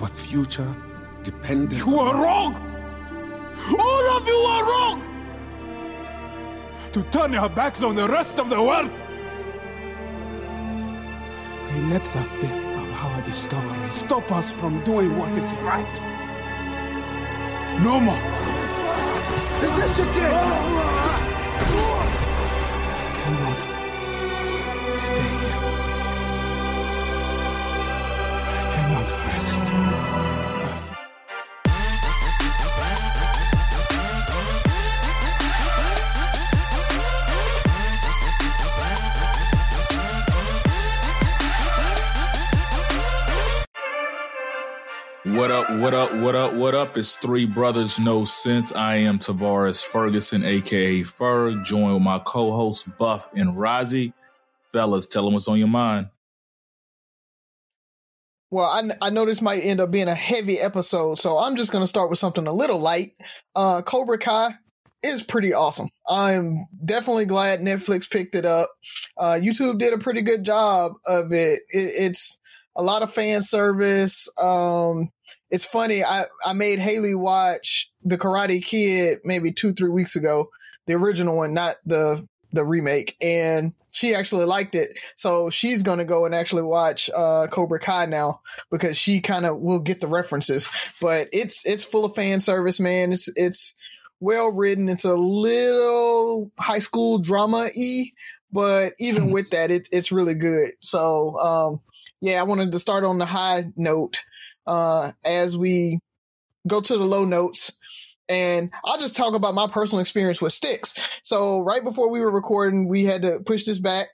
Our future depended. You are wrong! All of you are wrong! To turn your backs on the rest of the world! We let the fear of our discovery stop us from doing what is right. No more! Is this your day? I cannot stay here. I cannot What up, what up, what up, what up? It's Three Brothers No Sense. I am Tavares Ferguson, aka Ferg, joined with my co-hosts Buff and Rozzy. Fellas, tell them what's on your mind. Well, I, I know this might end up being a heavy episode, so I'm just going to start with something a little light. Uh, Cobra Kai is pretty awesome. I'm definitely glad Netflix picked it up. Uh, YouTube did a pretty good job of it. it it's a lot of fan service. Um, it's funny. I, I made Haley watch the Karate Kid maybe two, three weeks ago, the original one, not the, the remake. And she actually liked it. So she's going to go and actually watch, uh, Cobra Kai now because she kind of will get the references, but it's, it's full of fan service, man. It's, it's well written. It's a little high school drama y, but even with that, it, it's really good. So, um, yeah, I wanted to start on the high note uh, as we go to the low notes. And I'll just talk about my personal experience with sticks. So right before we were recording, we had to push this back.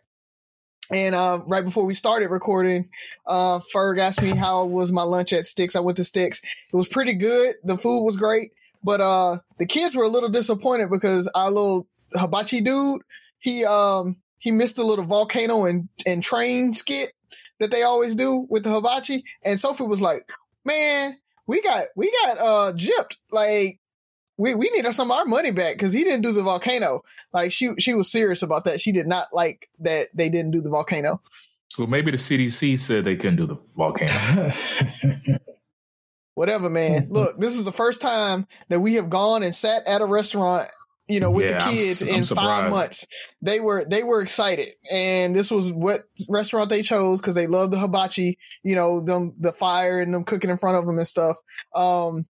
And uh, right before we started recording, uh, Ferg asked me how was my lunch at Sticks. I went to Sticks. It was pretty good. The food was great, but uh, the kids were a little disappointed because our little hibachi dude, he um he missed a little volcano and and train skit that they always do with the hibachi. And Sophie was like, man, we got, we got, uh, gypped. Like, we, we need some of our money back because he didn't do the volcano. Like she, she was serious about that. She did not like that they didn't do the volcano. Well, maybe the CDC said they couldn't do the volcano. Whatever, man. Look, this is the first time that we have gone and sat at a restaurant you know, with Yeah, the I'm kids s- I'm in five months. They were they were excited, and this was what restaurant they chose because they love the hibachi. You know, them the fire and them cooking in front of them and stuff. Um,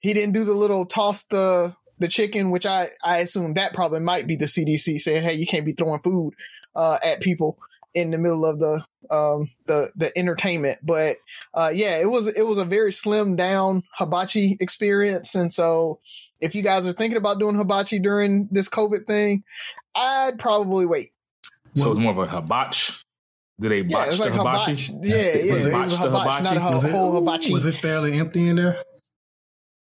he didn't do the little toss the the chicken, which I I assume that probably might be the CDC saying, hey, you can't be throwing food uh, at people in the middle of the um the the entertainment but uh yeah it was it was a very slim down hibachi experience and so if you guys are thinking about doing hibachi during this covid thing i'd probably wait so it's more of a hibachi. Did they yeah botch it's the like hibachi? hibachi yeah yeah Was it it was botched a the hibachi, not a whole, Was it- whole hibachi Was it fairly empty in there?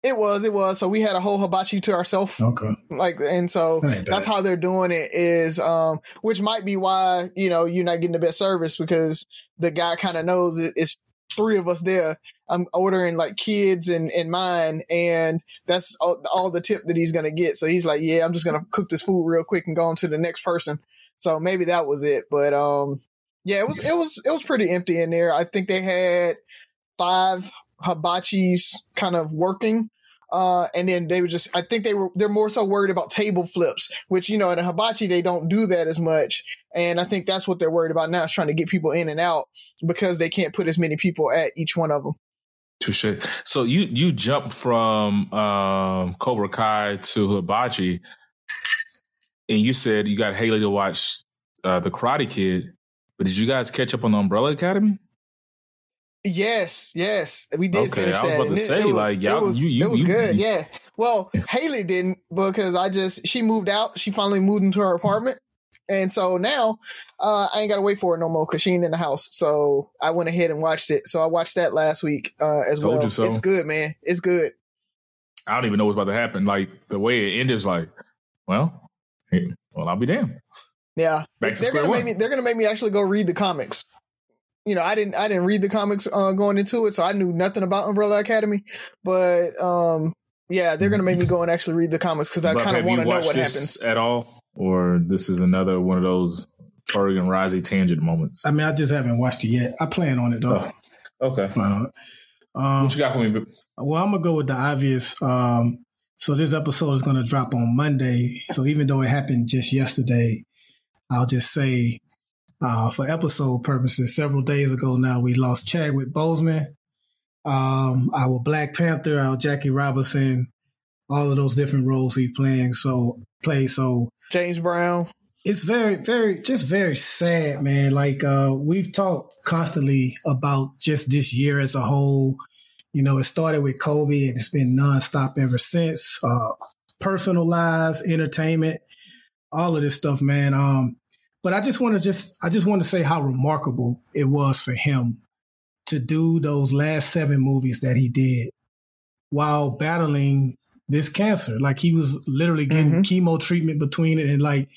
it was it was so we had a whole hibachi to ourselves Okay. like and so That that's how they're doing it is um which might be why you know you're not getting the best service because the guy kind of knows it, it's three of us there i'm ordering like kids and and mine and that's all, all the tip that he's gonna get. So he's like yeah i'm just gonna cook this food real quick and go on to the next person. So maybe that was it but um yeah it was it was it was pretty empty in there. I think they had five hibachis kind of working uh, and then they were just, I think they were, they're more so worried about table flips, which, you know, at a hibachi, they don't do that as much. And I think that's what they're worried about now is trying to get people in and out because they can't put as many people at each one of them. Touche. So you you jump from um, Cobra Kai to Hibachi, and you said you got Haley to watch uh, the Karate Kid. But did you guys catch up on the Umbrella Academy? Yes, yes, we did Okay, finish I was that. about to say, like, y'all- it was, you- you- it was you- good. yeah. Well, Haley didn't because I just she moved out. She finally moved into her apartment, and so now uh, I ain't got to wait for it no more because she ain't in the house. So I went ahead and watched it. So I watched that last week uh, as Told well. so. It's good, man. It's good. I don't even know what's about to happen. Like the way it ended is like, well, well, I'll be damned. Yeah, Back to they're gonna one. make me. They're gonna make me actually go read the comics. You know, I didn't. I didn't read the comics uh, going into it, so I knew nothing about Umbrella Academy. But um, yeah, they're gonna make me go and actually read the comics because I kind of you want to know what this happens. at all, or this is another one of those Oregon and Risey tangent moments? I mean, I just haven't watched it yet. I plan on it though. Oh, okay. Uh, Um, what you got for me? Well, I'm gonna go with the obvious. Um, so this episode is gonna drop on Monday. So even though it happened just yesterday, I'll just say, uh, for episode purposes, several days ago now, we lost Chadwick Boseman, um, our Black Panther, our Jackie Robinson, all of those different roles he's playing. So play so. James Brown. It's very very just very sad man. Like uh we've talked constantly about just this year as a whole. You know it started with kobe and it's been nonstop ever since. Uh personal lives entertainment all of this stuff man. Um but i just want to just i just want to say how remarkable it was for him to do those last seven movies that he did while battling this cancer like he was literally getting mm-hmm. chemo treatment between it and like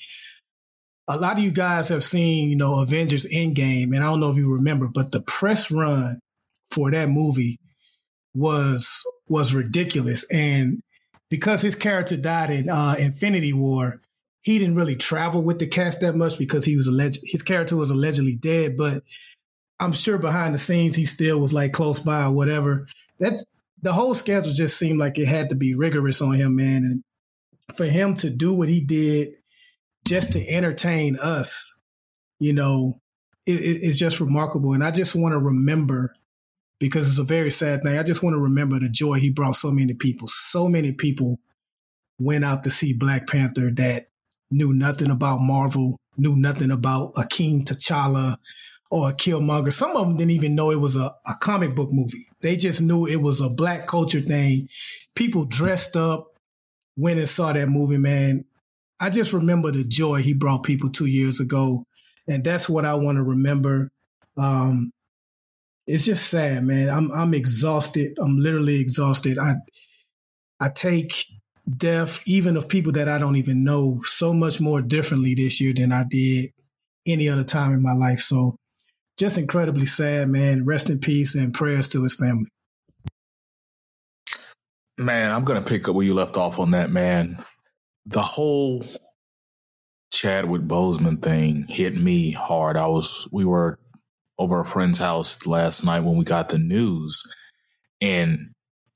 a lot of you guys have seen, you know, Avengers Endgame, and I don't know if you remember, but the press run for that movie was was ridiculous. And because his character died in uh, Infinity War, he didn't really travel with the cast that much because he was alleged his character was allegedly dead. But I'm sure behind the scenes he still was like close by or whatever. That the whole schedule just seemed like it had to be rigorous on him, man. And for him to do what he did just to entertain us, you know, it, it's just remarkable. And I just want to remember because it's a very sad thing. I just want to remember the joy he brought so many people. So many people went out to see Black Panther that knew nothing about Marvel, knew nothing about a King T'Challa or a Killmonger. Some of them didn't even know it was a, a comic book movie. They just knew it was a black culture thing. People dressed up, went and saw that movie, man. I just remember the joy he brought people two years ago. And that's what I want to remember. Um, it's just sad, man. I'm I'm exhausted. I'm literally exhausted. I I take death, even of people that I don't even know, so much more differently this year than I did any other time in my life. So just incredibly sad, man. Rest in peace and prayers to his family. Man, I'm gonna pick up where you left off on that, man the whole Chadwick Boseman thing hit me hard. I was we were over a friend's house last night when we got the news, and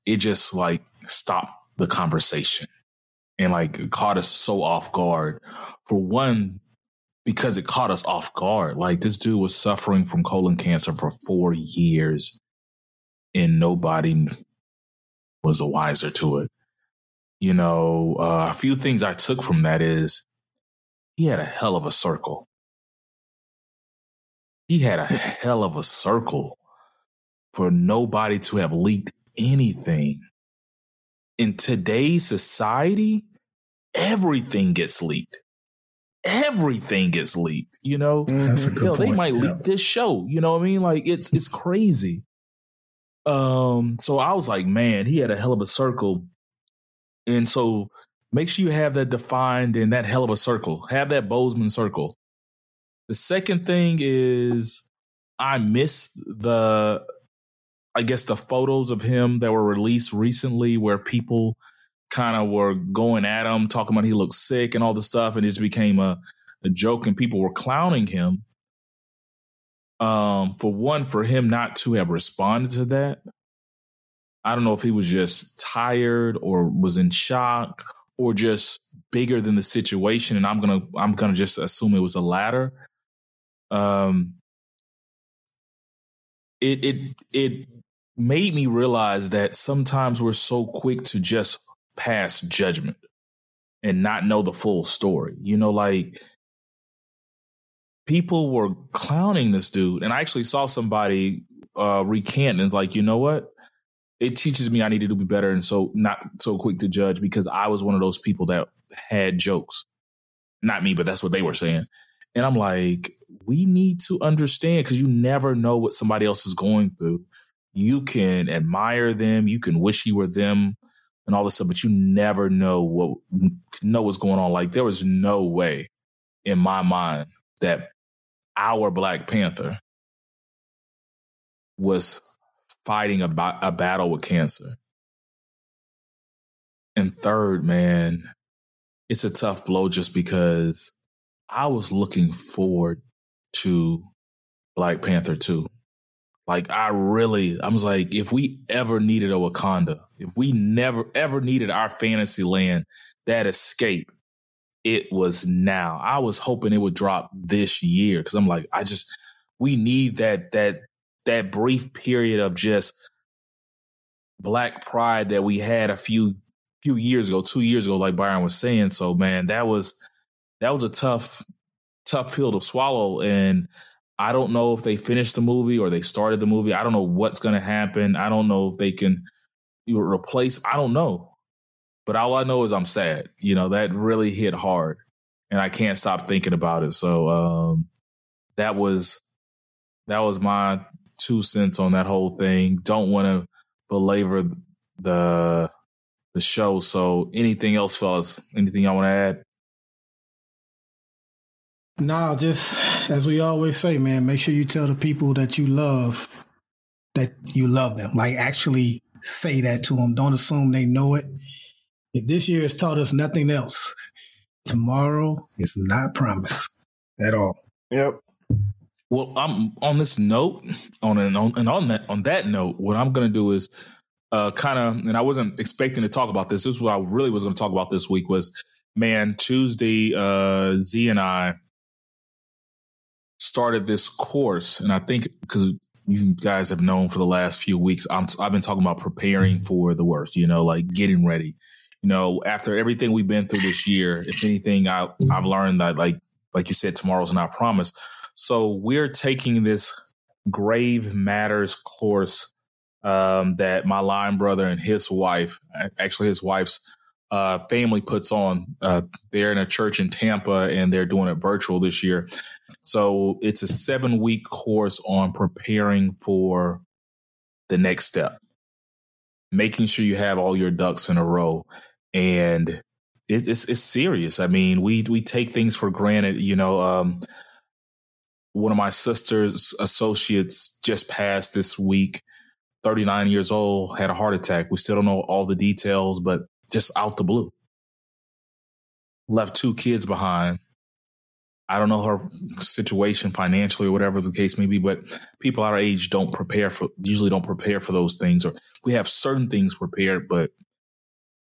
it just like stopped the conversation and like caught us so off guard. For one, because it caught us off guard. Like this dude was suffering from colon cancer for four years, and nobody was a wiser to it you know, uh, a few things I took from that is he had a hell of a circle. He had a hell of a circle for nobody to have leaked anything. In today's society, everything gets leaked. Everything gets leaked, you know? That's a good Hell. They might yeah. leak this show, you know what I mean? Like it's it's crazy. Um, so I was like, man, he had a hell of a circle and so make sure you have that defined in that hell of a circle. Have that Boseman circle. The second thing is I missed the I guess the photos of him that were released recently where people kind of were going at him, talking about he looked sick and all the stuff, and it just became a, a joke and people were clowning him. Um, for one, for him not to have responded to that I don't know if he was just tired or was in shock or just bigger than the situation. And I'm gonna I'm gonna just assume it was a latter. Um it it it made me realize that sometimes we're so quick to just pass judgment and not know the full story. You know, like people were clowning this dude, and I actually saw somebody uh recant and like, you know what? it teaches me I needed to be better and so not so quick to judge because I was one of those people that had jokes. Not me, but that's what they were saying. And I'm like, we need to understand because you never know what somebody else is going through. You can admire them, you can wish you were them and all this stuff, but you never know what know what's going on. Like there was no way in my mind that our Black Panther was fighting a, a battle with cancer. And third, man, it's a tough blow just because I was looking forward to Black Panther 2. Like I really, I was like, if we ever needed a Wakanda, if we never ever needed our fantasy land, that escape, it was now. I was hoping it would drop this year because I'm like, I just we need that that that brief period of just black pride that we had a few few years ago, two years ago, like Byron was saying. So man, that was that was a tough tough pill to swallow, and I don't know if they finished the movie or they started the movie. I don't know what's going to happen. I don't know if they can replace. I don't know. But all I know is I'm sad. You know, that really hit hard and I can't stop thinking about it. So um, that was that was my two cents on that whole thing. Don't want to belabor the the show. So anything else, fellas? Anything y'all want to add? No, just as we always say, man, make sure you tell the people that you love that you love them. Like actually say that to them. Don't assume they know it. If this year has taught us nothing else, tomorrow is not promised at all. Yep. Well, I'm on this note, on and on, and on that on that note, what I'm going to do is uh, kind of, and I wasn't expecting to talk about this. This is what I really was going to talk about this week was, man, Tuesday, uh, Z and I started this course, and I think because you guys have known for the last few weeks, i have been talking about preparing for the worst. You know, like getting ready. You know, after everything we've been through this year, if anything, I, I've learned that, like, like you said, tomorrow's not promised. So we're taking this grave matters course um, that my line brother and his wife, actually his wife's uh, family puts on. Uh, they're in a church in Tampa and they're doing it virtual this year. So it's a seven week course on preparing for the next step, making sure you have all your ducks in a row. And it, it's it's serious. I mean, we we take things for granted. You know, um, one of my sister's associates just passed this week. 39 years old, had a heart attack. We still don't know all the details, but just out the blue. Left two kids behind I don't know her situation financially or whatever the case may be, but people our age don't prepare for, usually don't prepare for those things. Or we have certain things prepared, but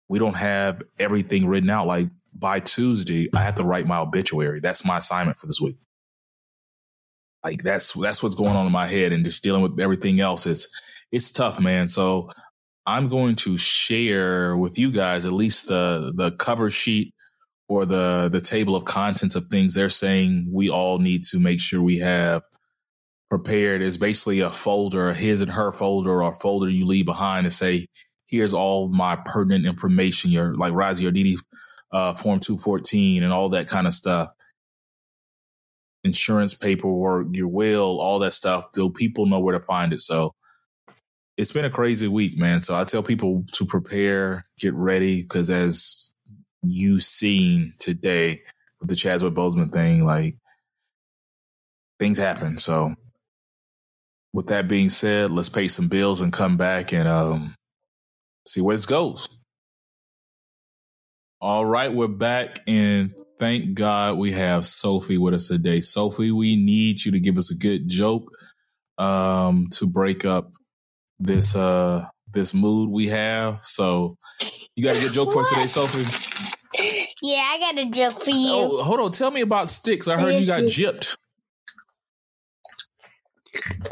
we don't have everything written out. Like by Tuesday, I have to write my obituary. That's my assignment for this week. Like that's, that's what's going on in my head and just dealing with everything else. It's, it's tough, man. So I'm going to share with you guys at least the, the cover sheet or the the table of contents of things they're saying we all need to make sure we have prepared is basically a folder, a his and her folder or folder you leave behind to say, here's all my pertinent information, your like Razi or DD uh, form 214 and all that kind of stuff. Insurance paperwork, your will, all that stuff, so people know where to find it. So it's been a crazy week, man. So I tell people to prepare, get ready, because as you seen today with the Chadwick Boseman thing, like things happen. So with that being said, let's pay some bills and come back and um, see where this goes. All right, we're back and thank God we have Sophie with us today. Sophie, we need you to give us a good joke um, to break up this uh this mood we have. So you got a good joke for today, Sophie? Yeah, I got a joke for you. Oh, hold on. Tell me about sticks. I heard you got gypped.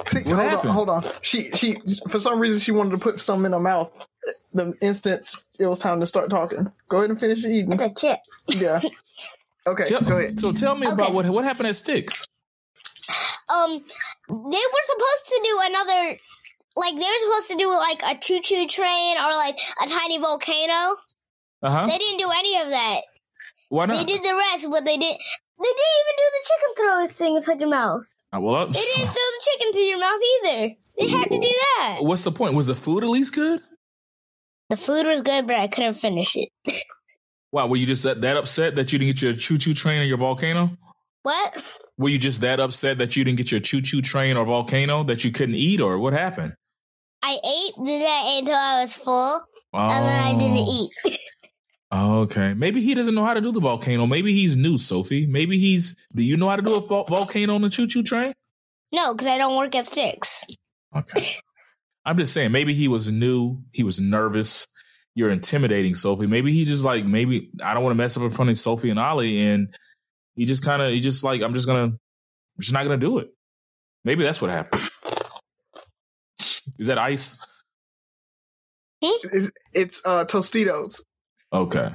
See, hold happened? on, hold on. She she for some reason she wanted to put something in her mouth. The instant it was time to start talking. Go ahead and finish eating. It's a chip. Yeah. Okay. Tell, go ahead. So tell me okay. about what what happened at Sticks. Um, they were supposed to do another. Like they were supposed to do like a choo choo train or like a tiny volcano. Uh huh. They didn't do any of that. Why not? They did the rest, but they did. They didn't even do the chicken throw thing inside your mouth. Uh, well, they didn't throw the chicken to your mouth either. They had to do that. What's the point? Was the food at least good? The food was good, but I couldn't finish it. Wow, were you just that, that upset that you didn't get your choo choo train or your volcano? What? Were you just that upset that you didn't get your choo choo train or volcano that you couldn't eat, or what happened? I ate that until I was full, oh. and then I didn't oh. eat. Oh, okay. Maybe he doesn't know how to do the volcano. Maybe he's new, Sophie. Maybe he's. Do you know how to do a volcano on the choo choo train? No, because I don't work at six. Okay. I'm just saying, maybe he was new. He was nervous. You're intimidating Sophie. Maybe he just like, maybe I don't want to mess up in front of Sophie and Ollie, And he just kind of, he just like, I'm just going to, I'm just not going to do it. Maybe that's what happened. Is that ice? It's, it's uh, Tostitos. Okay.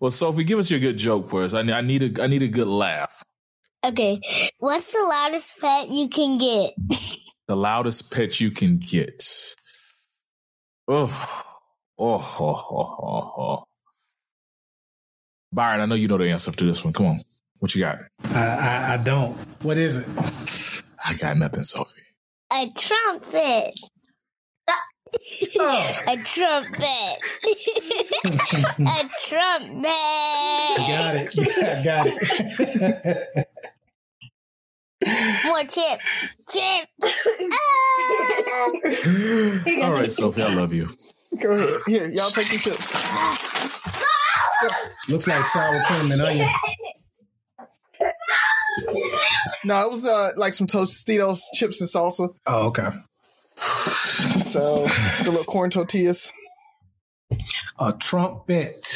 Well, Sophie, give us your good joke for us. I, I need a, I need a good laugh. Okay. What's the loudest pet you can get? The loudest pet you can get. Oh, oh, oh, oh, oh, oh. Byron, I know you know the answer to this one. Come on. What you got? I, I, I don't. What is it? I got nothing, Sophie. A trumpet. Oh, A trumpet. a trumpet. I got it. Yeah, I got it. More chips. Chips. All right, Sophie, I love you. Go ahead. Here, y'all take the chips. Looks like sour cream and onion. No, it was uh, like some Tostitos chips and salsa. Oh, okay. So the little corn tortillas. A trumpet.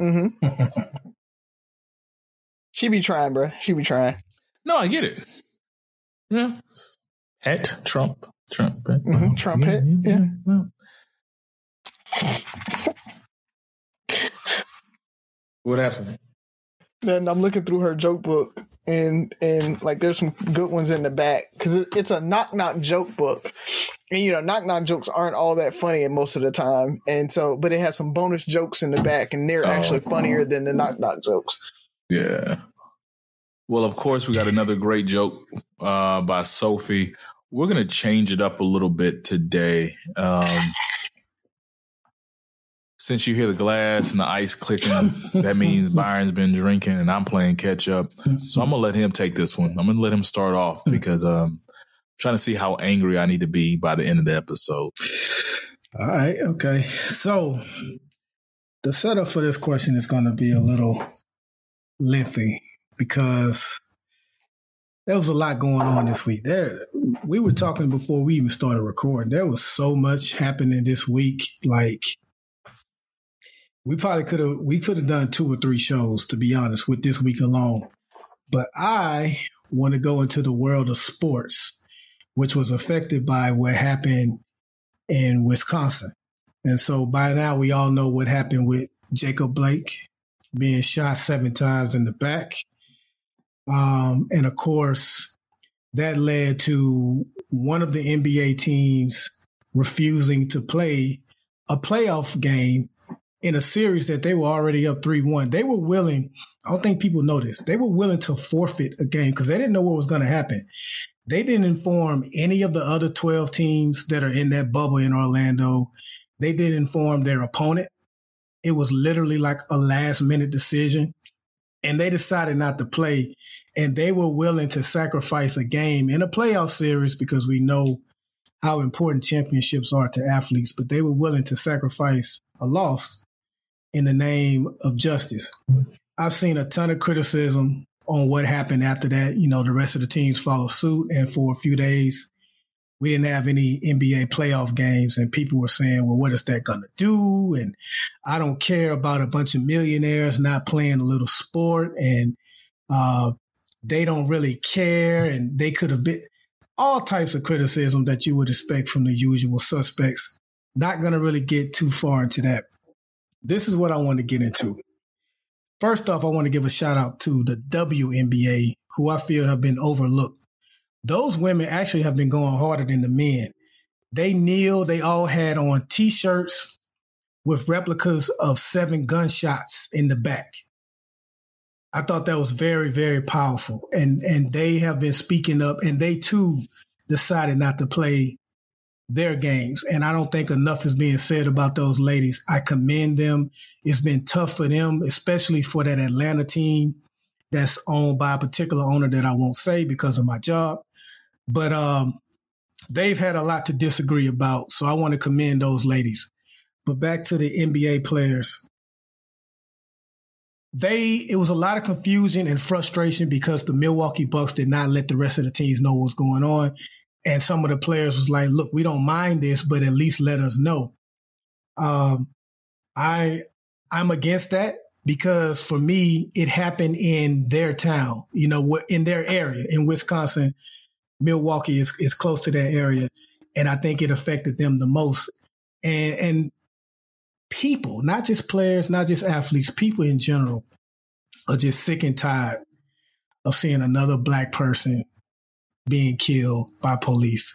Mm-hmm. she be trying, bro. She be trying. No, I get it. Yeah. Het, Trump, Trump. Mhm, trumpet, yeah. What happened? Then I'm looking through her joke book, and and like there's some good ones in the back because it, it's a knock knock joke book, and you know knock knock jokes aren't all that funny most of the time, and so but it has some bonus jokes in the back, and they're Oh. actually funnier than the knock knock jokes. Yeah. Well, of course, we got another great joke uh, by Sophie. We're going to change it up a little bit today. Um, since you hear the glass and the ice clicking, that means Byron's been drinking and I'm playing catch up. So I'm going to let him take this one. I'm going to let him start off because um, I'm trying to see how angry I need to be by the end of the episode. All right. Okay. So the setup for this question is going to be a little lengthy because there was a lot going on this week. There, we were talking before we even started recording. There was so much happening this week. Like we probably could have we could have done two or three shows to be honest with this week alone. But I want to go into the world of sports, which was affected by what happened in Wisconsin. And so by now we all know what happened with Jacob Blake being shot seven times in the back. Um, and of course, that led to one of the NBA teams refusing to play a playoff game in a series that they were already up 3 1. They were willing, I don't think people know this, they were willing to forfeit a game because they didn't know what was going to happen. They didn't inform any of the other 12 teams that are in that bubble in Orlando. They didn't inform their opponent. It was literally like a last minute decision. And they decided not to play. And they were willing to sacrifice a game in a playoff series because we know how important championships are to athletes, but they were willing to sacrifice a loss in the name of justice. I've seen a ton of criticism on what happened after that. You know, the rest of the teams followed suit, and for a few days, we didn't have any NBA playoff games, and people were saying, well, what is that going to do? And I don't care about a bunch of millionaires not playing a little sport, and uh, they don't really care, and they could have been all types of criticism that you would expect from the usual suspects. Not going to really get too far into that. This is what I want to get into. First off, I want to give a shout out to the WNBA, who I feel have been overlooked. Those women actually have been going harder than the men. They kneel, they all had on t shirts with replicas of seven gunshots in the back. I thought that was very, very powerful. And and they have been speaking up and they too decided not to play their games. And I don't think enough is being said about those ladies. I commend them. It's been tough for them, especially for that Atlanta team that's owned by a particular owner that I won't say because of my job. But um, they've had a lot to disagree about. So I want to commend those ladies. But back to the NBA players. They it was a lot of confusion and frustration because the Milwaukee Bucks did not let the rest of the teams know what was going on. And some of the players was like, "Look, we don't mind this, but at least let us know." Um, I I'm against that because for me, it happened in their town, you know, in their area in Wisconsin. Milwaukee is, is close to that area. And I think it affected them the most. And, and people, not just players, not just athletes, people in general are just sick and tired of seeing another black person being killed by police.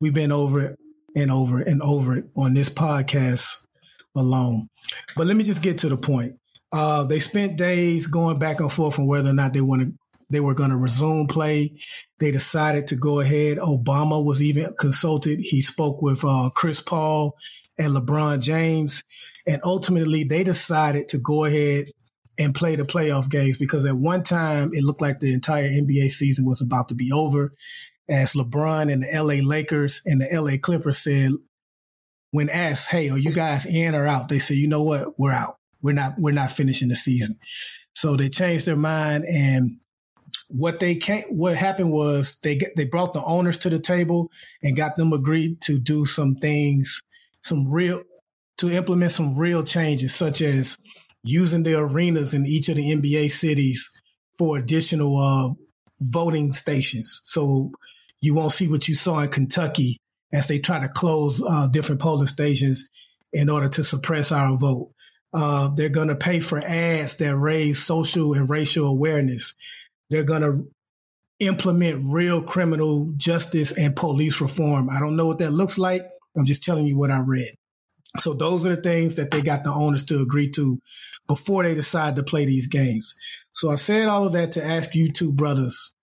We've been over it and over and over it on this podcast alone. But let me just get to the point. Uh, they spent days going back and forth on whether or not they wanted they were going to resume play. They decided to go ahead. Obama was even consulted. He spoke with uh, Chris Paul and LeBron James, and ultimately they decided to go ahead and play the playoff games because at one time it looked like the entire NBA season was about to be over. As LeBron and the LA Lakers and the LA Clippers said, when asked, "Hey, are you guys in or out?" They said, "You know what? We're out." we're not we're not finishing the season. So they changed their mind and what they came, what happened was they they brought the owners to the table and got them agreed to do some things, some real to implement some real changes, such as using the arenas in each of the NBA cities for additional uh, voting stations. So you won't see what you saw in Kentucky as they try to close uh, different polling stations in order to suppress our vote. Uh, they're going to pay for ads that raise social and racial awareness. They're going to implement real criminal justice and police reform. I don't know what that looks like. I'm just telling you what I read. So those are the things that they got the owners to agree to before they decide to play these games. So I said all of that to ask you two brothers,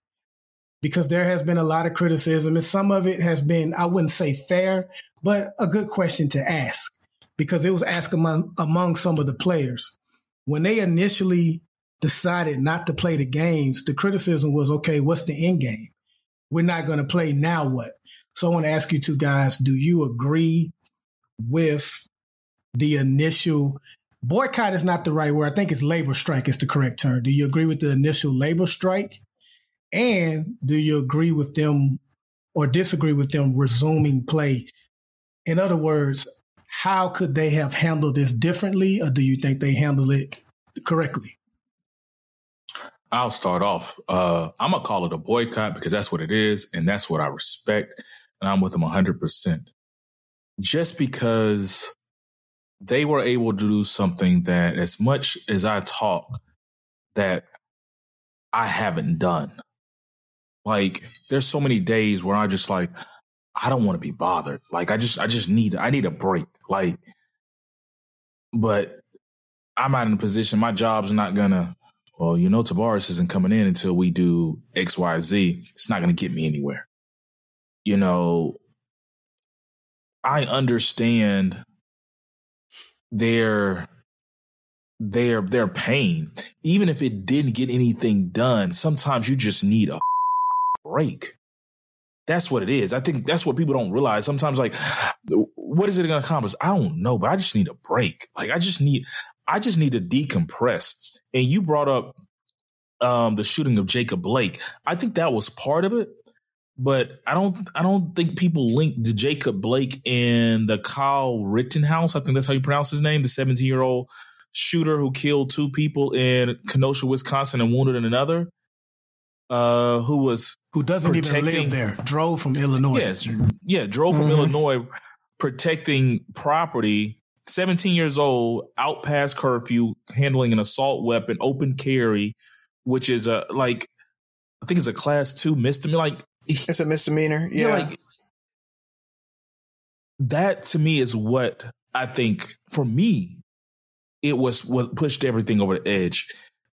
because there has been a lot of criticism and some of it has been, I wouldn't say fair, but a good question to ask because it was asked among among some of the players. When they initially decided not to play the games, the criticism was, okay, what's the end game? We're not going to play now what? So I want to ask you two guys, do you agree with the initial boycott is not the right word. I think it's labor strike is the correct term. Do you agree with the initial labor strike? And do you agree with them or disagree with them resuming play? In other words, how could they have handled this differently, or do you think they handled it correctly? I'll start off. Uh, I'm gonna call it a boycott because that's what it is, and that's what I respect, and I'm with them 100. percent Just because they were able to do something that, as much as I talk, that I haven't done. Like, there's so many days where I just like, I don't want to be bothered. Like I just I just need I need a break. Like but I'm not in a position my job's not gonna well, you know Tavares isn't coming in until we do XYZ. It's not gonna get me anywhere. You know, I understand their their their pain. Even if it didn't get anything done, sometimes you just need a break. That's what it is. I think that's what people don't realize. Sometimes, like, what is it going to accomplish? I don't know, but I just need a break. Like, I just need, I just need to decompress. And you brought up um, the shooting of Jacob Blake. I think that was part of it, but I don't, I don't think people link the Jacob Blake and the Kyle Rittenhouse. I think that's how you pronounce his name, the 17 year old shooter who killed two people in Kenosha, Wisconsin, and wounded another. Uh, who was who doesn't even live there, drove from Illinois. Yes, yeah, drove from mm-hmm. Illinois, protecting property. Seventeen years old, out past curfew, handling an assault weapon, open carry, which is a like, I think it's a class two misdemeanor. Like it's a misdemeanor. Yeah, yeah like that to me is what I think for me. It was what pushed everything over the edge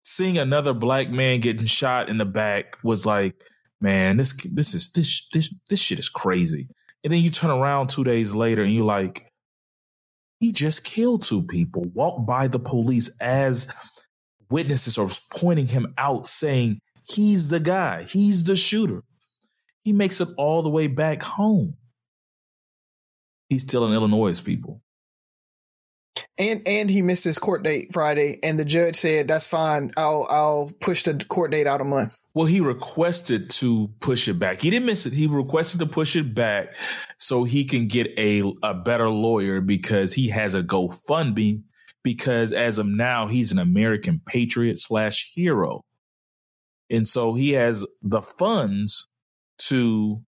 seeing another black man getting shot in the back was like, man, this this is this this this shit is crazy. And then you turn around two days later and you're like, he just killed two people, walked by the police as witnesses are pointing him out, saying he's the guy, he's the shooter. He makes it all the way back home. He's still in Illinois, people. and and he missed his court date Friday, and the judge said that's fine. I'll I'll push the court date out a month. Well, he requested to push it back. He didn't miss it. He requested to push it back so he can get a a better lawyer because he has a GoFundMe. Because as of now, he's an American patriot slash hero, and so he has the funds to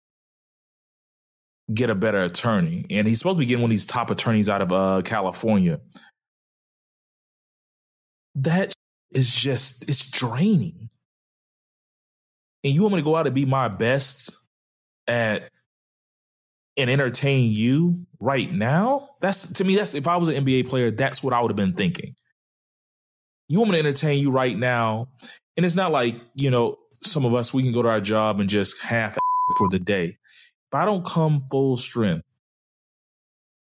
get a better attorney. And he's supposed to be getting one of these top attorneys out of uh, California. That is just, it's draining. And you want me to go out and be my best at and entertain you right now? That's to me, that's if I was an NBA player, that's what I would have been thinking. You want me to entertain you right now. And it's not like, you know, some of us we can go to our job and just half for the day if I don't come full strength,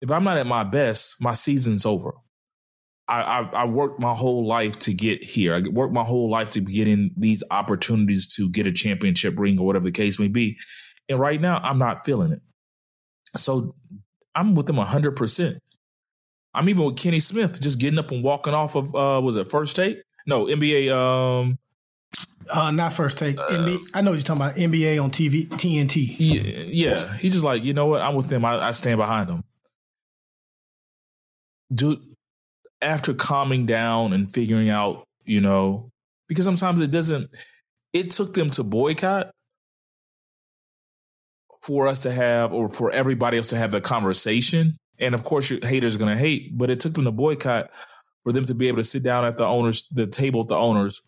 if I'm not at my best, my season's over. I, I, I worked my whole life to get here. I worked my whole life to get in these opportunities to get a championship ring or whatever the case may be. And right now, I'm not feeling it. So I'm with them 100%. I'm even with Kenny Smith, just getting up and walking off of, uh, was it first take? No, NBA, um, uh, not first take. Uh, NBA, I know what you're talking about. NBA on TV, TNT. Yeah, yeah. He's just like, you know what? I'm with them. I, I stand behind them. Do after calming down and figuring out, you know, because sometimes it doesn't. It took them to boycott for us to have, or for everybody else to have the conversation. And of course, your haters going to hate, but it took them to boycott for them to be able to sit down at the owners, the table with the owners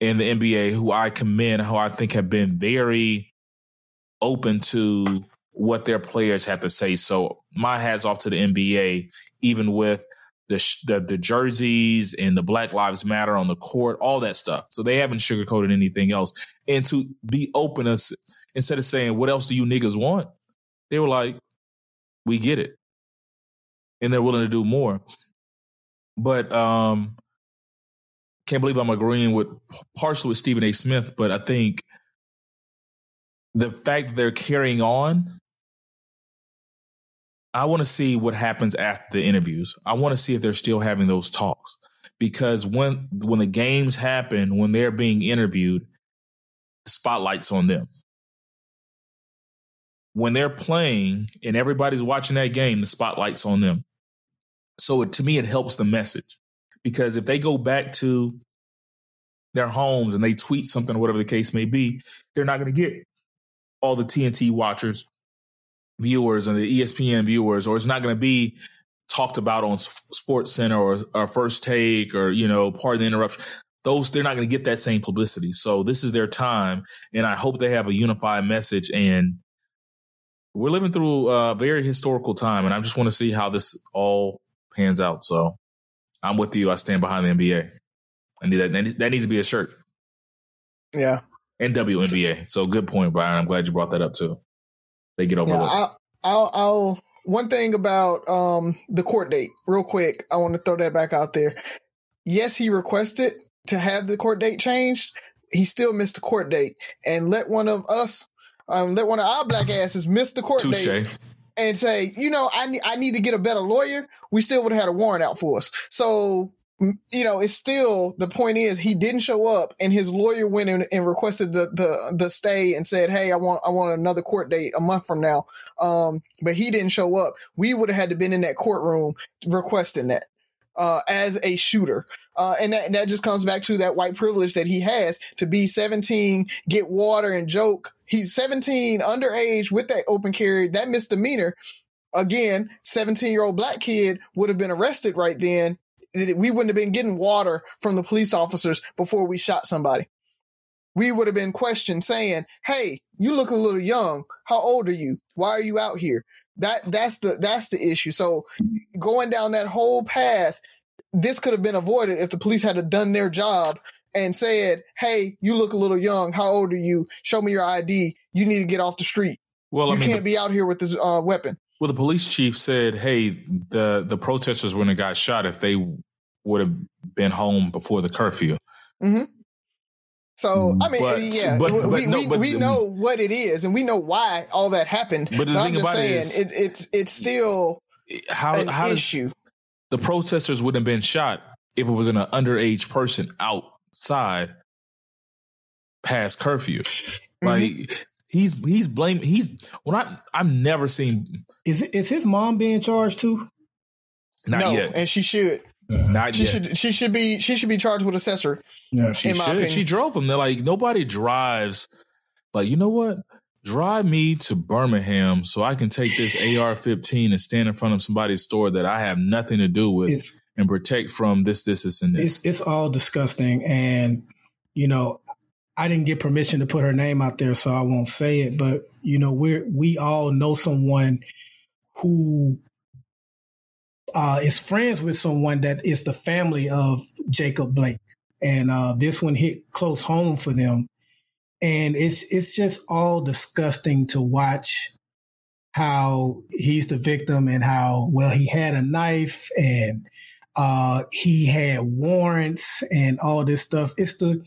in the NBA who I commend, who I think have been very open to what their players have to say. So my hats off to the NBA, even with the, the, the jerseys and the Black Lives Matter on the court, all that stuff. So they haven't sugarcoated anything else. And to be open us instead of saying, "What else do you niggas want?" They were like, "We get it," and they're willing to do more. But um, can't believe I'm agreeing with partially with Stephen A. Smith, but I think the fact that they're carrying on, I want to see what happens after the interviews. I want to see if they're still having those talks because when when the games happen, when they're being interviewed, the spotlight's on them. When they're playing and everybody's watching that game, the spotlight's on them. So it, to me, it helps the message because if they go back to their homes and they tweet something or whatever the case may be, they're not going to get all the TNT watchers, viewers, and the ESPN viewers, or it's not going to be talked about on Sports Center or, or First Take or you know, Pardon the Interruption. Those they're not going to get that same publicity. So this is their time, and I hope they have a unified message. And we're living through a very historical time, and I just want to see how this all pans out. So I'm with you. I stand behind the NBA. I need that. That needs to be a shirt. Yeah. And WNBA. So good point, Brian. I'm glad you brought that up too. They get overlooked. Yeah, I'll, I'll, I'll, one thing about um, the court date, real quick. I want to throw that back out there. Yes, he requested to have the court date changed. He still missed the court date, and let one of us, um, let one of our black asses miss the court Touché. date and say, you know, I need I need to get a better lawyer, we still would have had a warrant out for us. So you know, it's still the point is he didn't show up, and his lawyer went in and requested the the the stay and said, "Hey, I want I want another court date a month from now." Um, but he didn't show up. We would have had to been in that courtroom requesting that uh, as a shooter. Uh, and that, that just comes back to that white privilege that he has to be 17, get water and joke. He's 17, underage with that open carry, that misdemeanor. Again, 17 year old black kid would have been arrested right then we wouldn't have been getting water from the police officers before we shot somebody. We would have been questioned saying, "Hey, you look a little young. How old are you? Why are you out here?" That that's the that's the issue. So going down that whole path, this could have been avoided if the police had done their job and said, "Hey, you look a little young. How old are you? Show me your ID. You need to get off the street. Well, you I mean, can't be out here with this uh, weapon." Well, the police chief said, "Hey, the the protesters wouldn't have got shot if they would have been home before the curfew." Mm-hmm. So I mean, but, yeah, but, but, we, no, we, we know what it is, and we know why all that happened. But, the thing I'm just saying, it is, it, it's it's still how an how issue. The protesters wouldn't have been shot if it was an underage person outside past curfew. Mm-hmm. Like he's he's blaming he's when I I've never seen Is it, is his mom being charged too? not no, yet and she should. not She yet. should. She should be. She should be charged with accessory. Yeah. She in my should. opinion. She drove him. They're like nobody drives. Like you know what? Drive me to Birmingham so I can take this AR-15 and stand in front of somebody's store that I have nothing to do with It's and protect from this, this, this, and this. it's it's all disgusting. And you know i didn't get permission to put her name out there so i won't say it but you know we're we all know someone who uh is friends with someone that is the family of jacob blake. And uh this one hit close home for them. And it's it's just all disgusting to watch how he's the victim and how well he had a knife and uh he had warrants and all this stuff it's the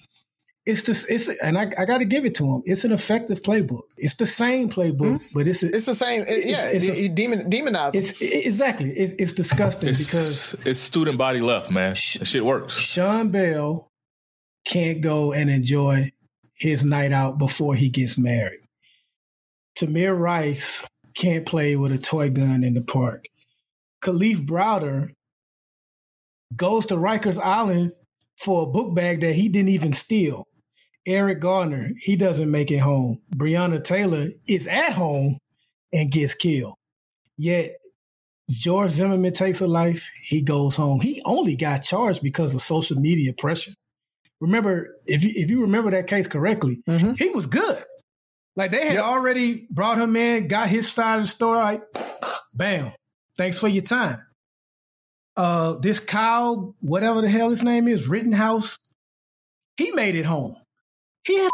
it's the it's and i, I got to give it to him it's an effective playbook it's the same playbook but it's a, It's the same. it- yeah, it's a- demon, demonize. it's it- exactly it's, it's disgusting It's, because it's student body left, man. That shit works. sean bell can't go and enjoy his night out before he gets married tamir rice can't play with a toy gun in the park kalief browder goes to Rikers Island for a book bag that he didn't even steal. Eric Garner, he doesn't make it home. Breonna Taylor is at home and gets killed. Yet George Zimmerman takes a life, he goes home. He only got charged because of social media pressure. Remember, if you, if you remember that case correctly, Mhm. he was good. Like they had Yep. already brought him in, got his side of the story. Like, bam, thanks for your time uh this Kyle, whatever the hell his name is, Rittenhouse, he made it home. He had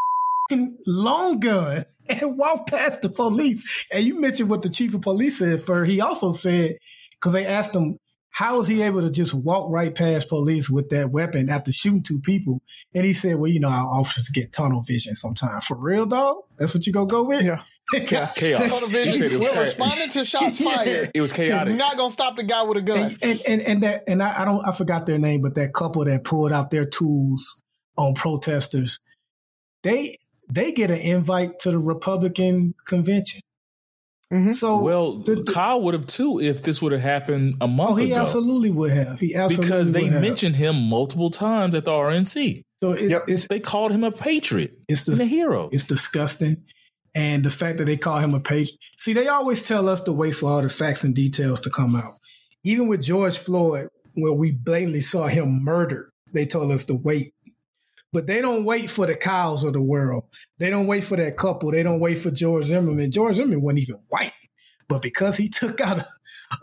a long gun and walked past the police. And you mentioned what the chief of police said for he also said, because they asked him, how was he able to just walk right past police with that weapon after shooting two people? And he said, Well, you know, our officers get tunnel vision sometimes. For real, dog? That's what you gonna go with? Yeah. Yeah. Chaos. Total He said vision. We're cha- responding to shots Yeah. fired. It was chaotic. You're not gonna stop the guy with a gun. and, and and and that and I, I don't I forgot their name, but that couple that pulled out their tools on protesters, they they get an invite to the Republican convention. Mhm. So well, the- the- Kyle would have too if this would have happened a month. oh, he ago. absolutely would have. He absolutely because they would have. mentioned him multiple times at the RNC. so it's Yep. it's They called him a patriot it's and a the hero. it's disgusting. And the fact that they call him a patriot. See, they always tell us to wait for all the facts and details to come out. Even with George Floyd, where we blatantly saw him murdered, they told us to wait. But they don't wait for the cows of the world. They don't wait for that couple. They don't wait for George Zimmerman. George Zimmerman wasn't even white. But because he took out a,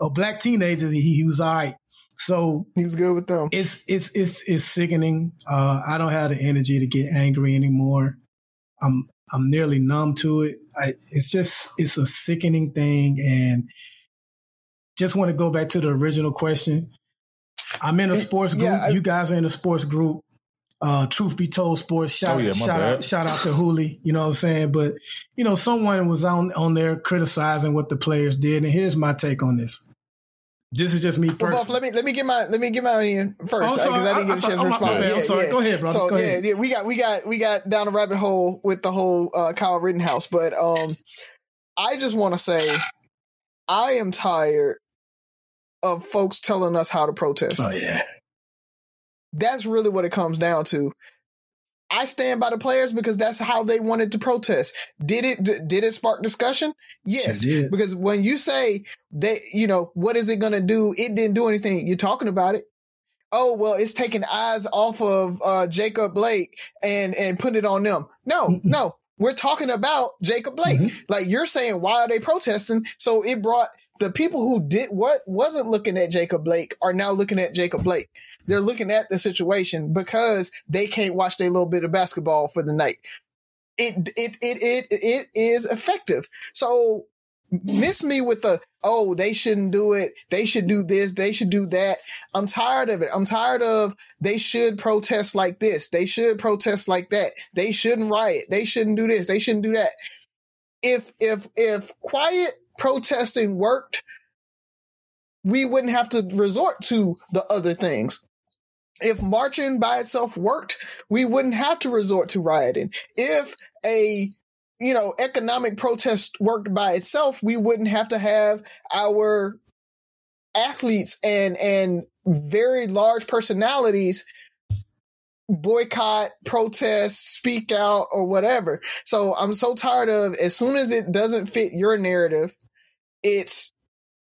a black teenager, he, he was all right. So He was good with them. it's it's it's it's sickening. Uh, I don't have the energy to get angry anymore. I'm I'm nearly numb to it. I, it's just it's a sickening thing, and just want to go back to the original question. I'm in a sports group. yeah, I- you guys are in a sports group. Uh, truth be told, sports. Shout, Oh, yeah, shout bad. out, shout out to Hooley. You know what I'm saying? But you know, someone was on on there criticizing what the players did, and here's my take on this. This is just me Well. Buff, let me let me get my let me get my in first Oh, I'm because sorry. I didn't get a I- chance I- to respond. bad. I'm sorry. Go ahead, bro. So Go yeah, ahead. yeah, we got we got we got down a rabbit hole with the whole uh, Kyle Rittenhouse, but um, I just want to say I am tired of folks telling us how to protest. oh yeah. That's really what it comes down to. I stand by the players because that's how they wanted to protest. Did it d- did it spark discussion? Yes. Because when you say that, you know, what is it going to do? It didn't do anything. You're talking about it. Oh well, it's taking eyes off of uh, Jacob Blake and and put it on them. No, Mm-mm. no, we're talking about Jacob Blake. Mhm. Like you're saying, why are they protesting? So it brought the people who did what wasn't looking at Jacob Blake are now looking at Jacob Blake. They're looking at the situation because they can't watch their little bit of basketball for the night. It it it it it is effective. So miss me with the oh they shouldn't do it. They should do this. They should do that. I'm tired of it. I'm tired of they should protest like this. They should protest like that. They shouldn't riot. They shouldn't do this. They shouldn't do that. If if if quiet protesting worked we wouldn't have to resort to the other things. If marching by itself worked, we wouldn't have to resort to rioting. If a you know economic protest worked by itself, we wouldn't have to have our athletes and and very large personalities boycott, protest, speak out, or whatever. So I'm so tired of as soon as it doesn't fit your narrative, it's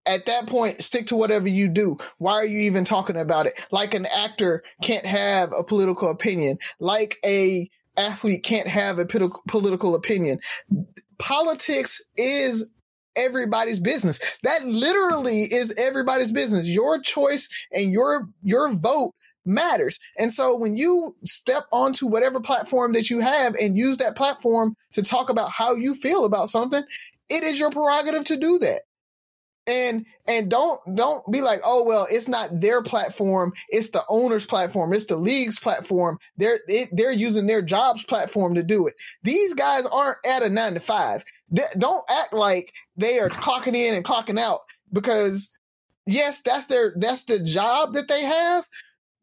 at that point stick to whatever you do. Why are you even talking about it? Like an actor can't have a political opinion. Like a athlete can't have a political opinion. Politics is everybody's business. That literally is everybody's business. Your choice and your your vote matters. And so when you step onto whatever platform that you have and use that platform to talk about how you feel about something, it is your prerogative to do that. And and don't don't be like, oh well, it's not their platform, it's the owner's platform, it's the league's platform. They're it, they're using their jobs platform to do it. These guys aren't at a nine to five. Don't act like they are clocking in and clocking out because yes, that's their that's the job that they have,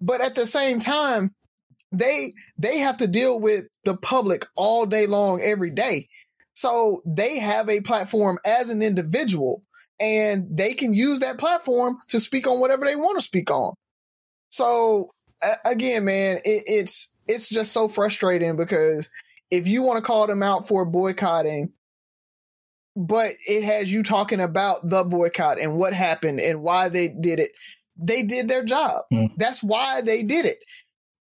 but at the same time, they they have to deal with the public all day long every day. So they have a platform as an individual and they can use that platform to speak on whatever they want to speak on. So again, man, it, it's it's just so frustrating because if you want to call them out for boycotting, but it has you talking about the boycott and what happened and why they did it, they did their job. Mm. That's why they did it.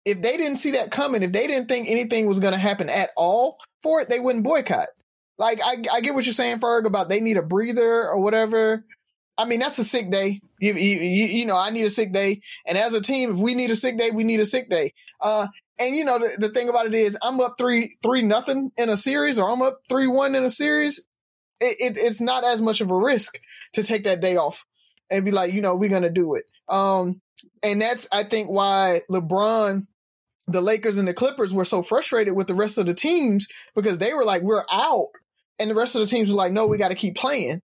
If they didn't see that coming, if they didn't think anything was going to happen at all for it, they wouldn't boycott. Like I, I get what you're saying, Ferg, about they need a breather or whatever. I mean, that's a sick day. You, you, you, know, I need a sick day. And as a team, if we need a sick day, we need a sick day. Uh, and you know, the, the thing about it is I'm up three, three nothing in a series or I'm up three, one in a series. It, it, it's not as much of a risk to take that day off and be like, you know, we're going to do it. Um, and that's, I think why LeBron the Lakers and the Clippers were so frustrated with the rest of the teams because they were like, we're out and the rest of the teams were like, no, we got to keep playing.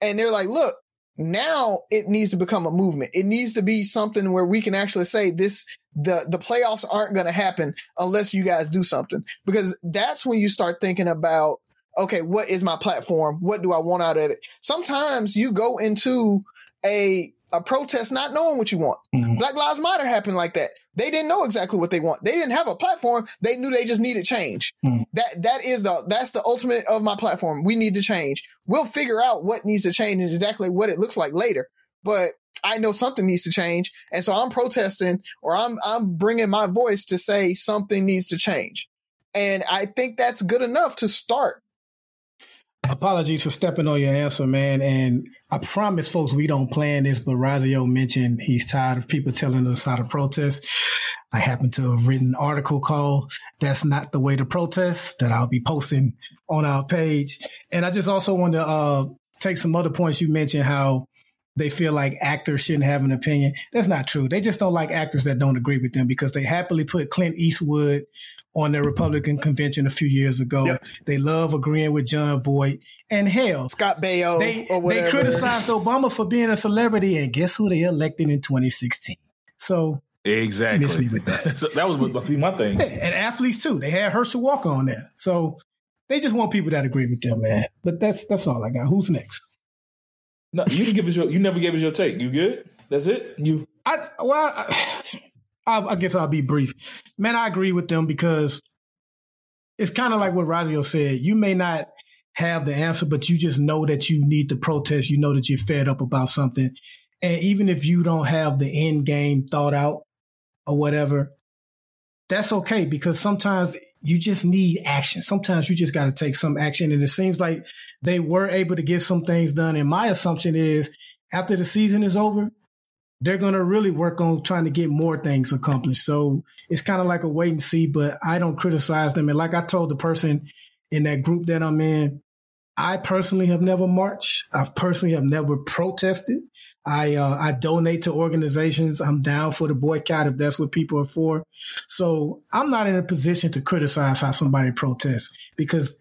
And they're like, look, now it needs to become a movement. It needs to be something where we can actually say this the the playoffs aren't going to happen unless you guys do something because that's when you start thinking about okay, what is my platform? What do I want out of it? Sometimes you go into a a protest not knowing what you want. Mm-hmm. Black Lives Matter happened like that. They didn't know exactly what they want. They didn't have a platform. They knew they just needed change. Mm-hmm. That that is the that's the ultimate of my platform. We need to change. We'll figure out what needs to change and exactly what it looks like later. But I know something needs to change, and so I'm protesting or I'm I'm bringing my voice to say something needs to change. And I think that's good enough to start Apologies for stepping on your answer, man. And I promise folks we don't plan this, but Raziel mentioned he's tired of people telling us how to protest. I happen to have written an article called That's Not the Way to Protest that I'll be posting on our page. And I just also want to uh, take some other points you mentioned how they feel like actors shouldn't have an opinion. That's not true. They just don't like actors that don't agree with them because they happily put Clint Eastwood on their Republican convention a few years ago. Yep. They love agreeing with Jon Voight. And hell, Scott Baio they, or whatever. They criticized Obama for being a celebrity, and guess who they elected in 2016? So exactly, miss me with that. so that was must be my thing. And athletes too. They had Herschel Walker on there, so they just want people that agree with them, man. But that's that's all I got. Who's next? No, you can give us your. You never gave us your take. You good? That's it. You. I well, I, I, guess I'll be brief. Man, I agree with them because it's kind of like what Razio said. You may not have the answer, but you just know that you need to protest. You know that you're fed up about something, and even if you don't have the end game thought out or whatever, that's okay because sometimes you just need action. Sometimes you just got to take some action. And it seems like they were able to get some things done. And my assumption is after the season is over, they're going to really work on trying to get more things accomplished. So it's kind of like a wait and see, but I don't criticize them. And like I told the person in that group that I'm in, I personally have never marched. I personally have never protested. I uh, I donate to organizations. I'm down for the boycott if that's what people are for. So I'm not in a position to criticize how somebody protests because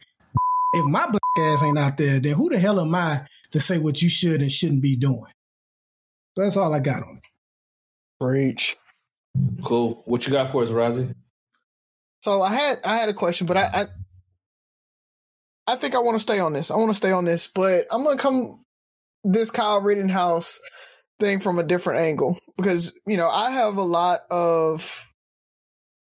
if my black ass ain't out there, then who the hell am I to say what you should and shouldn't be doing? That's all I got on it. Breach. Cool. What you got for us, Rozzy? So I had I had a question, but I I, I think I want to stay on this. I want to stay on this, but I'm gonna come this Kyle Rittenhouse thing from a different angle because you know I have a lot of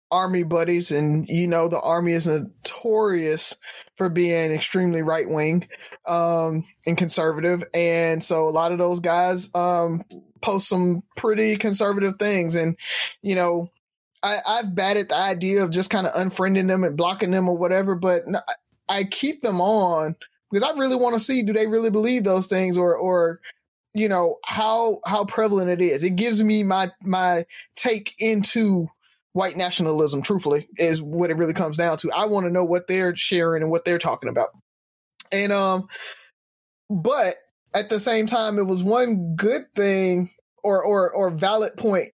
army buddies, and you know the army is notorious for being extremely right wing um, and conservative, and so a lot of those guys um, post some pretty conservative things, and you know I, I've batted the idea of just kind of unfriending them and blocking them or whatever, but I keep them on because I really want to see do they really believe those things or or you know how how prevalent it is. It gives me my my take into white nationalism. Truthfully, is what it really comes down to. I want to know what they're sharing and what they're talking about, and um, but at the same time, it was one good thing or or or valid point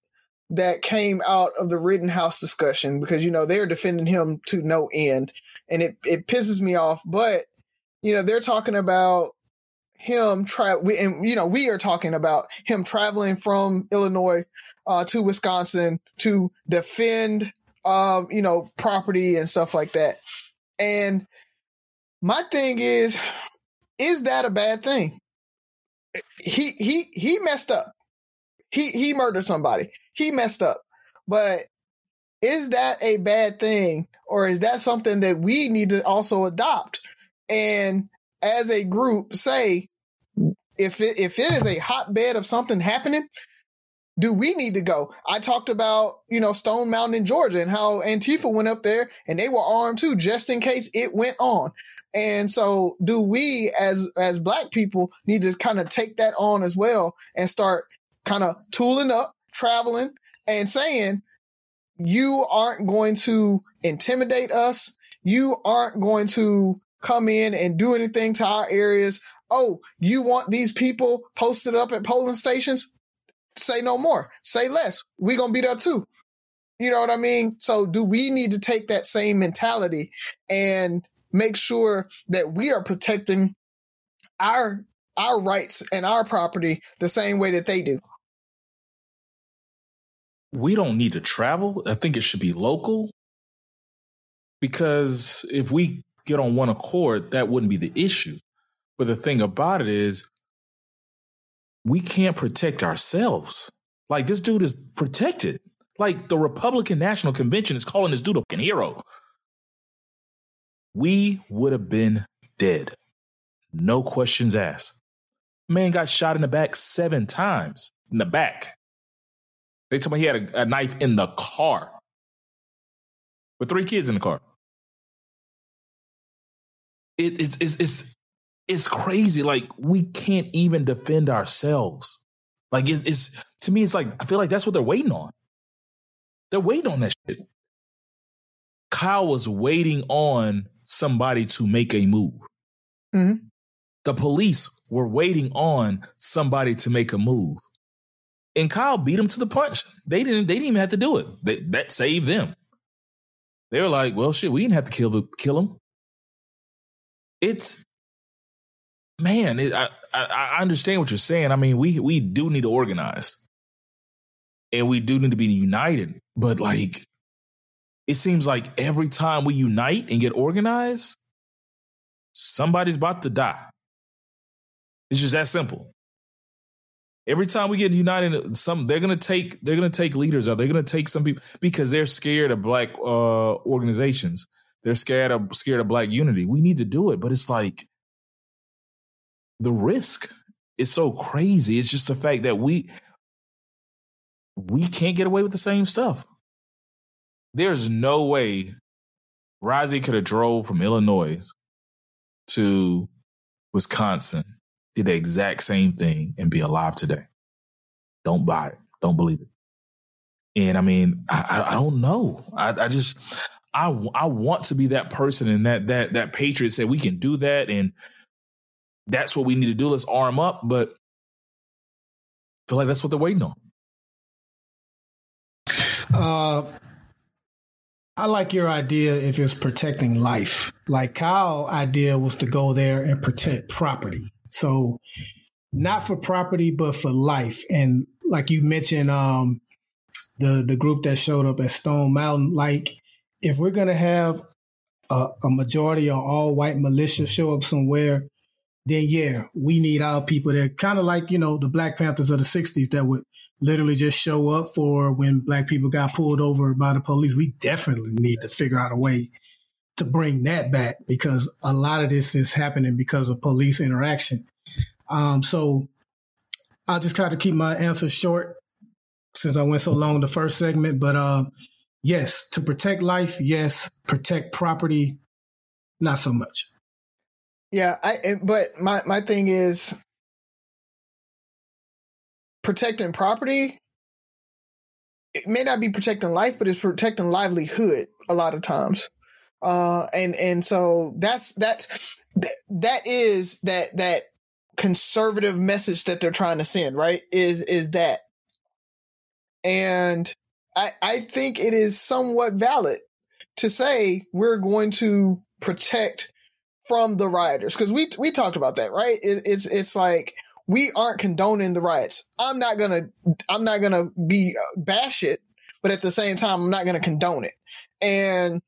that came out of the Rittenhouse discussion because you know they're defending him to no end, and it it pisses me off. But you know they're talking about him try we and you know we are talking about him traveling from Illinois uh, to Wisconsin to defend um, you know property and stuff like that. And my thing is, is that a bad thing? He he he messed up. He he murdered somebody. He messed up. But is that a bad thing or is that something that we need to also adopt and as a group say if it if it is a hotbed of something happening do we need to go i talked about you know stone mountain in georgia and how antifa went up there and they were armed too just in case it went on and so do we as as black people need to kind of take that on as well and start kind of tooling up, traveling, and saying, you aren't going to intimidate us. You aren't going to come in and do anything to our areas. Oh, you want these people posted up at polling stations? Say no more. Say less. we going to be there too. You know what I mean? So, do we need to take that same mentality and make sure that we are protecting our our rights and our property the same way that they do? we don't need to travel. I think it should be local because if we get on one accord, that wouldn't be the issue. But the thing about it is, we can't protect ourselves. Like this dude is protected. Like the Republican National Convention is calling this dude a fucking hero. We would have been dead. No questions asked. Man got shot in the back seven times in the back. They told me he had a, a knife in the car with three kids in the car. It, it's, it's, it's, it's crazy. Like we can't even defend ourselves. Like it's, it's to me, it's like I feel like that's what they're waiting on. They're waiting on that shit. Kyle was waiting on somebody to make a move. Mm-hmm. The police were waiting on somebody to make a move and Kyle beat him to the punch. They didn't. They didn't even have to do it. They, that saved them. They were like, "Well, shit, we didn't have to kill the kill him." It's man. It, I, I I understand what you're saying. I mean, we we do need to organize, and we do need to be united. But like, it seems like every time we unite and get organized, somebody's about to die. It's just that simple. Every time we get united, some they're gonna take they're gonna take leaders out. They're gonna take some people because they're scared of black uh, organizations. They're scared of scared of black unity. We need to do it, but it's like the risk is so crazy. It's just the fact that we we can't get away with the same stuff. There's no way Rozzy could have drove from Illinois to Wisconsin did the exact same thing and be alive today. Don't buy it. Don't believe it. And I mean, I, I don't know. I, I just, I, I want to be that person and that that that patriot said we can do that and that's what we need to do. Let's arm up. But I feel like that's what they're waiting on. Uh, I like your idea if it's protecting life. Like Kyle' idea was to go there and protect property. So not for property, but for life. And like you mentioned, um, the the group that showed up at Stone Mountain, like if we're gonna have a, a majority or all white militia show up somewhere, then yeah, we need our people there. Kind of like, you know, the Black Panthers of the 60s that would literally just show up for when black people got pulled over by the police. We definitely need to figure out a way to bring that back because a lot of this is happening because of police interaction. Um, so I'll just try to keep my answer short since I went so long the first segment. But uh, yes, to protect life, yes. Protect property, not so much. Yeah, I but my my thing is protecting property. It may not be protecting life, but it's protecting livelihood a lot of times. Uh, and and so that's that's that is that that conservative message that they're trying to send, right? Is is that, and I I think it is somewhat valid to say we're going to protect from the rioters because we we talked about that, right? It, it's it's like we aren't condoning the riots. I'm not gonna I'm not gonna be uh, bash it, but at the same time, I'm not gonna condone it. And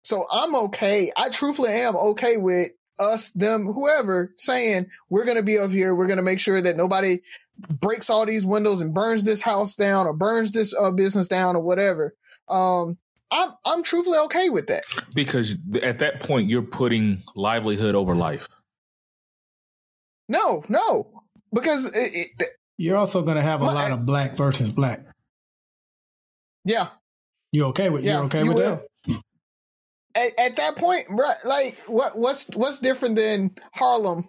so I'm okay. I truthfully am okay with us, them, whoever saying we're gonna be up here. We're gonna make sure that nobody breaks all these windows and burns this house down or burns this uh, business down or whatever. Um, I'm I'm truthfully okay with that because at that point you're putting livelihood over life. No, no, because it, it, you're also going to have a lot of black versus black. Yeah, you okay with yeah, you're okay you with will. that? At, at that point, like what what's what's different than Harlem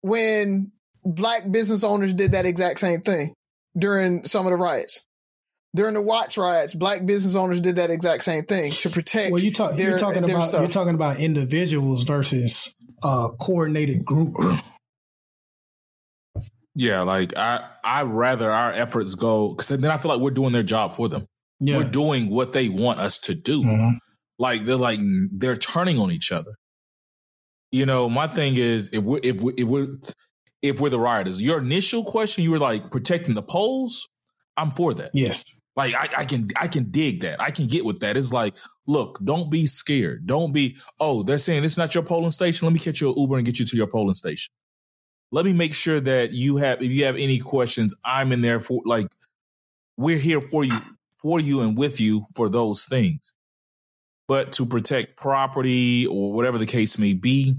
when black business owners did that exact same thing during some of the riots? during the Watts riots, black business owners did that exact same thing to protect. Well, you talk, their, you're talking about stuff. you're talking about individuals versus a coordinated group. Yeah, like I I rather our efforts go because then I feel like we're doing their job for them. Yeah. We're doing what they want us to do. Mm-hmm. Like they're like they're turning on each other. You know, my thing is if we're if we if we're if we're the rioters, your initial question, you were like protecting the polls. I'm for that. Yes. Like I, I, can I can dig that. I can get with that. It's like, look, don't be scared. Don't be, oh, they're saying it's not your polling station. Let me catch you an Uber and get you to your polling station. Let me make sure that you have if you have any questions, I'm in there for like we're here for you for you and with you for those things. But to protect property or whatever the case may be,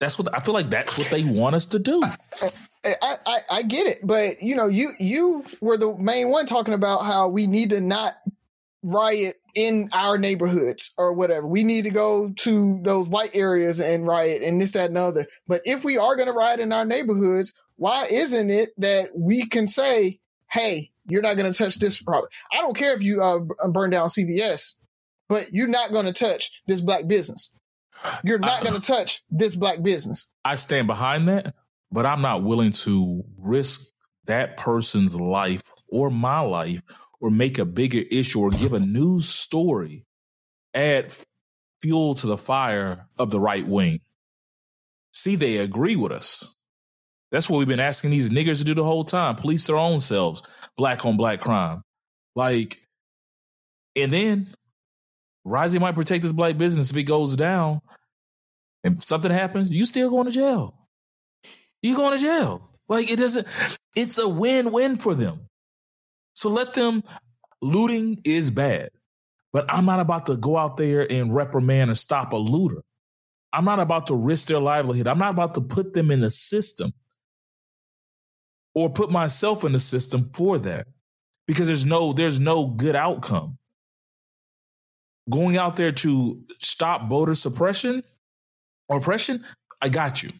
that's what I feel like that's what they want us to do. I, I, I get it, but you know, you you were the main one talking about how we need to not riot in our neighborhoods or whatever. We need to go to those white areas and riot and this, that, and other. But if we are going to riot in our neighborhoods, why isn't it that we can say, "Hey, you're not going to touch this property. I don't care if you uh, burn down CVS, but you're not going to touch this black business. You're not going to touch this black business." I stand behind that but I'm not willing to risk that person's life or my life or make a bigger issue or give a news story, add fuel to the fire of the right wing. See, they agree with us. That's what we've been asking these niggers to do the whole time police their own selves, black on black crime. Like, and then Rising might protect this black business if it goes down and something happens, you still going to jail you going to jail. Like it doesn't, it's a win win for them. So let them, looting is bad, but I'm not about to go out there and reprimand and stop a looter. I'm not about to risk their livelihood. I'm not about to put them in the system or put myself in the system for that because there's no there's no good outcome. Going out there to stop voter suppression or oppression, I got you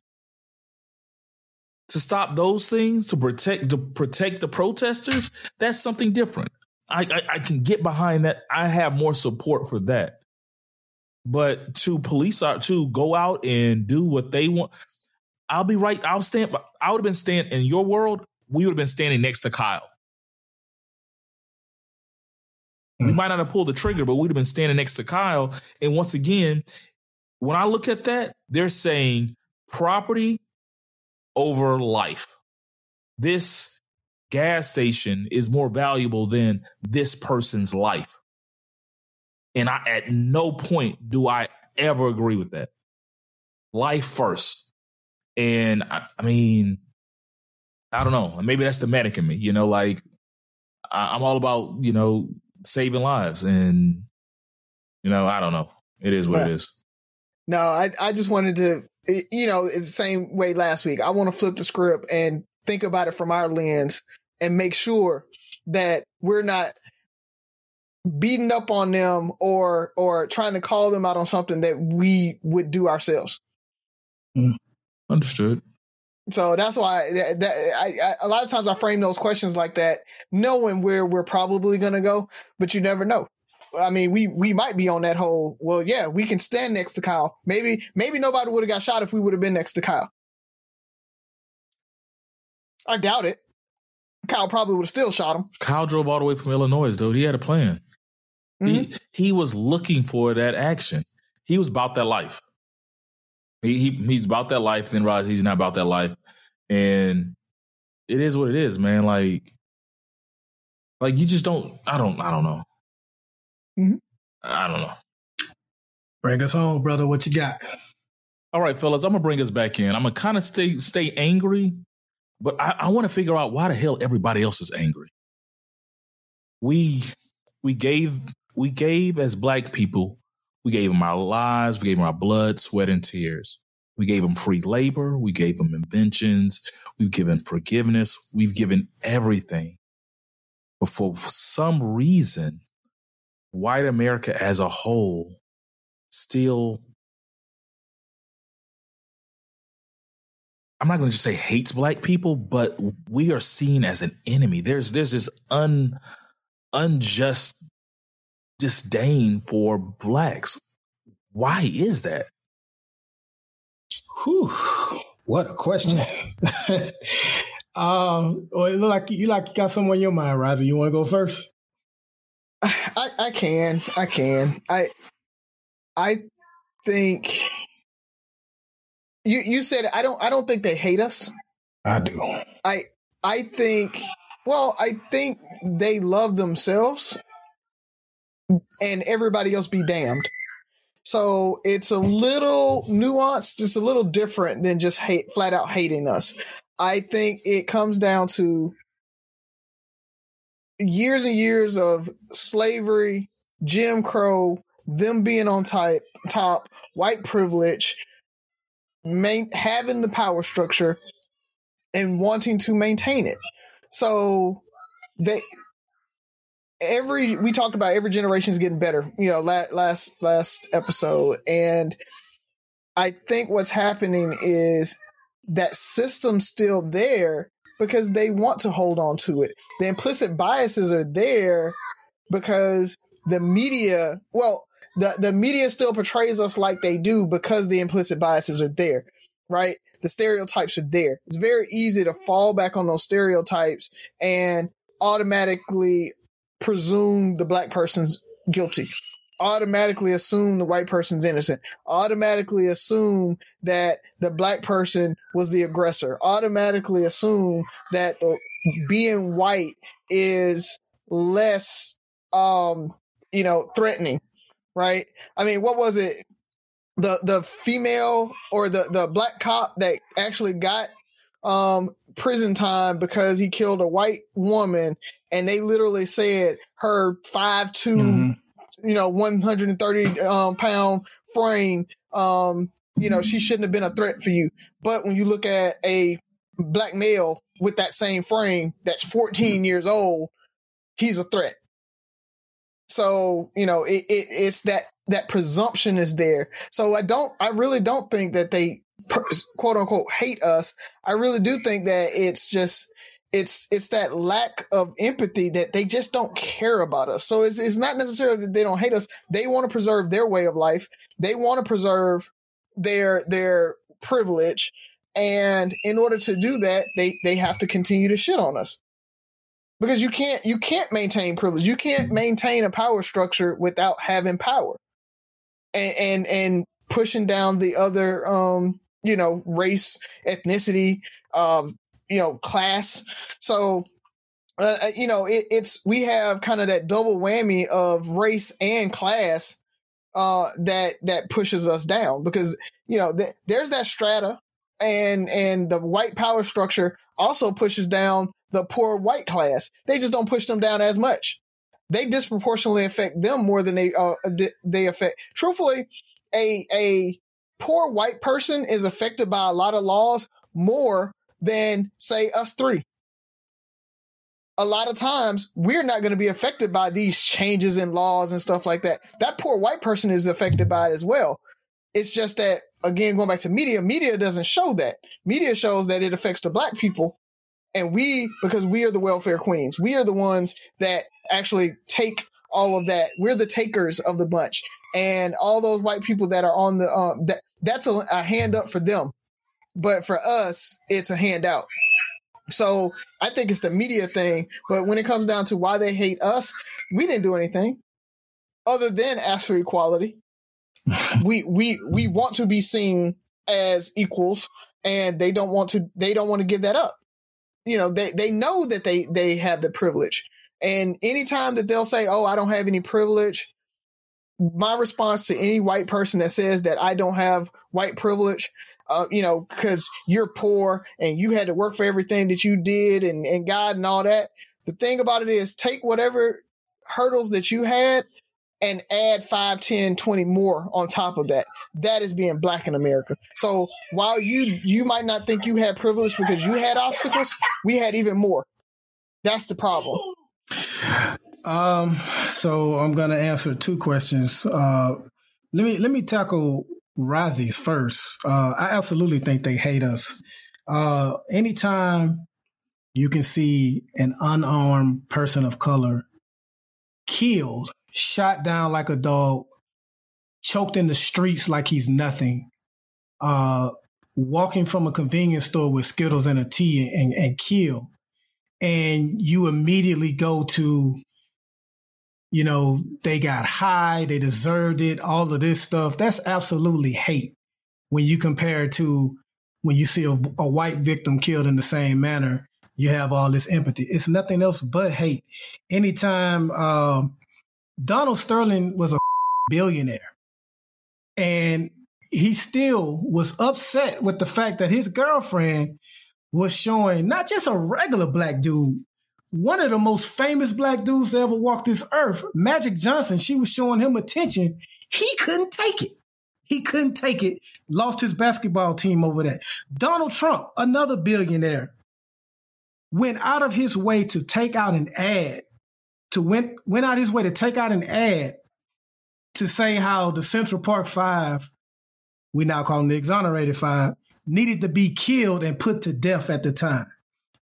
to stop those things to protect to protect the protesters that's something different I, I, I can get behind that i have more support for that but to police are to go out and do what they want i'll be right i'll stand i would have been standing in your world we would have been standing next to kyle mm-hmm. we hmm. might not have pulled the trigger but we'd have been standing next to kyle and once again when i look at that they're saying property over life. This gas station is more valuable than this person's life. And I, at no point do I ever agree with that. Life first. And I, I mean, I don't know. Maybe that's the medic in me, you know, like I, I'm all about, you know, saving lives and, you know, I don't know. It is what it is. No, I, I just wanted to, you know, it's the same way last week. I want to flip the script and think about it from our lens and make sure that we're not beating up on them or or trying to call them out on something that we would do ourselves. Mm. Understood. So that's why that, that I, I, a lot of times I frame those questions like that, knowing where we're probably going to go, but you never know. I mean, we we might be on that whole. Well, yeah, we can stand next to Kyle. Maybe maybe nobody would have got shot if we would have been next to Kyle. I doubt it. Kyle probably would have still shot him. Kyle drove all the way from Illinois, though. He had a plan. Mm-hmm. He he was looking for that action. He was about that life. He, he he's about that life. Then realized he's not about that life, and it is what it is, man. Like, like you just don't. I don't. I don't know. Mm-hmm. I don't know. Bring us home, brother. What you got? All right, fellas. I'm gonna bring us back in. I'm gonna kind of stay stay angry, but I, I want to figure out why the hell everybody else is angry. We we gave we gave as black people we gave them our lives. We gave them our blood, sweat, and tears. We gave them free labor. We gave them inventions. We've given forgiveness. We've given everything. But for some reason, white America as a whole still, I'm not going to just say hates black people, but we are seen as an enemy. There's, there's this un, unjust disdain for blacks. Why is that? Whew, what a question. um, well, it look like you like you got something on your mind, Riser. You want to go first? I, I can, I can. I, I think you you said I don't I don't think they hate us. I do. I I think well, I think they love themselves and everybody else be damned. So it's a little nuanced, just a little different than just hate, flat out hating us. I think it comes down to years and years of slavery, Jim Crow, them being on type, top, white privilege, main, having the power structure, and wanting to maintain it. So they every we talked about every generation is getting better you know last last last episode and i think what's happening is that system's still there because they want to hold on to it. The implicit biases are there because the media well the, the media still portrays us like they do because the implicit biases are there right? The stereotypes are there. It's very easy to fall back on those stereotypes and automatically presume the black person's guilty automatically assume the white person's innocent. Automatically assume that the black person was the aggressor. Automatically assume that the, being white is less um you know threatening right? I mean what was it? The the female or the the black cop that actually got um prison time because he killed a white woman and they literally said her five two, mm-hmm. You know, 130 um, pound frame, um, you know, she shouldn't have been a threat for you. But when you look at a black male with that same frame that's 14 years old, he's a threat. So, you know, it, it, it's that that presumption is there. So I don't I really don't think that they quote unquote hate us. I really do think that it's just it's it's that lack of empathy that they just don't care about us. So it's it's not necessarily that they don't hate us. They want to preserve their way of life. They want to preserve their their privilege. And in order to do that, they they have to continue to shit on us. Because you can't you can't maintain privilege. You can't maintain a power structure without having power. And and and pushing down the other um you know, race, ethnicity, um, you know, class. So, uh, uh, you know, it, it's we have kind of that double whammy of race and class uh, that that pushes us down because you know th- there's that strata and and the white power structure also pushes down the poor white class. They just don't push them down as much. They disproportionately affect them more than they uh, they affect. Truthfully, a a poor white person is affected by a lot of laws more than say us three. A lot of times we're not going to be affected by these changes in laws and stuff like that. That poor white person is affected by it as well. It's just that again, going back to media, media doesn't show that. Media shows that it affects the black people. And we, because we are the welfare queens, we are the ones that actually take all of that. We're the takers of the bunch. And all those white people that are on the, um, that, that's a, a hand up for them. But for us, it's a handout. So I think it's the media thing. But when it comes down to why they hate us, we didn't do anything other than ask for equality. we we we want to be seen as equals, and they don't want to. They don't want to give that up. You know, they they know that they they have the privilege, and anytime that they'll say, "Oh, I don't have any privilege," my response to any white person that says that I don't have white privilege, uh, you know, because you're poor and you had to work for everything that you did and, and God and all that. The thing about it is take whatever hurdles that you had and add 5, 10, 20 more on top of that. That is being black in America. So while you you might not think you had privilege because you had obstacles, we had even more. That's the problem. Um, so I'm gonna answer two questions. Uh, let me let me tackle Razi's first. Uh, I absolutely think they hate us. Uh, anytime you can see an unarmed person of color killed shot down like a dog, choked in the streets like he's nothing, uh, walking from a convenience store with Skittles and a tea and, and kill. And you immediately go to, you know, they got high, they deserved it, all of this stuff. That's absolutely hate when you compare it to when you see a, a white victim killed in the same manner you have all this empathy. It's nothing else but hate. Anytime um, Donald Sterling was a billionaire. And he still was upset with the fact that his girlfriend was showing not just a regular black dude, one of the most famous black dudes to ever walk this earth, Magic Johnson, she was showing him attention. He couldn't take it. He couldn't take it. Lost his basketball team over that. Donald Trump, another billionaire, went out of his way to take out an ad to went went out his way to take out an ad to say how the Central Park Five, we now call them the Exonerated Five, needed to be killed and put to death at the time.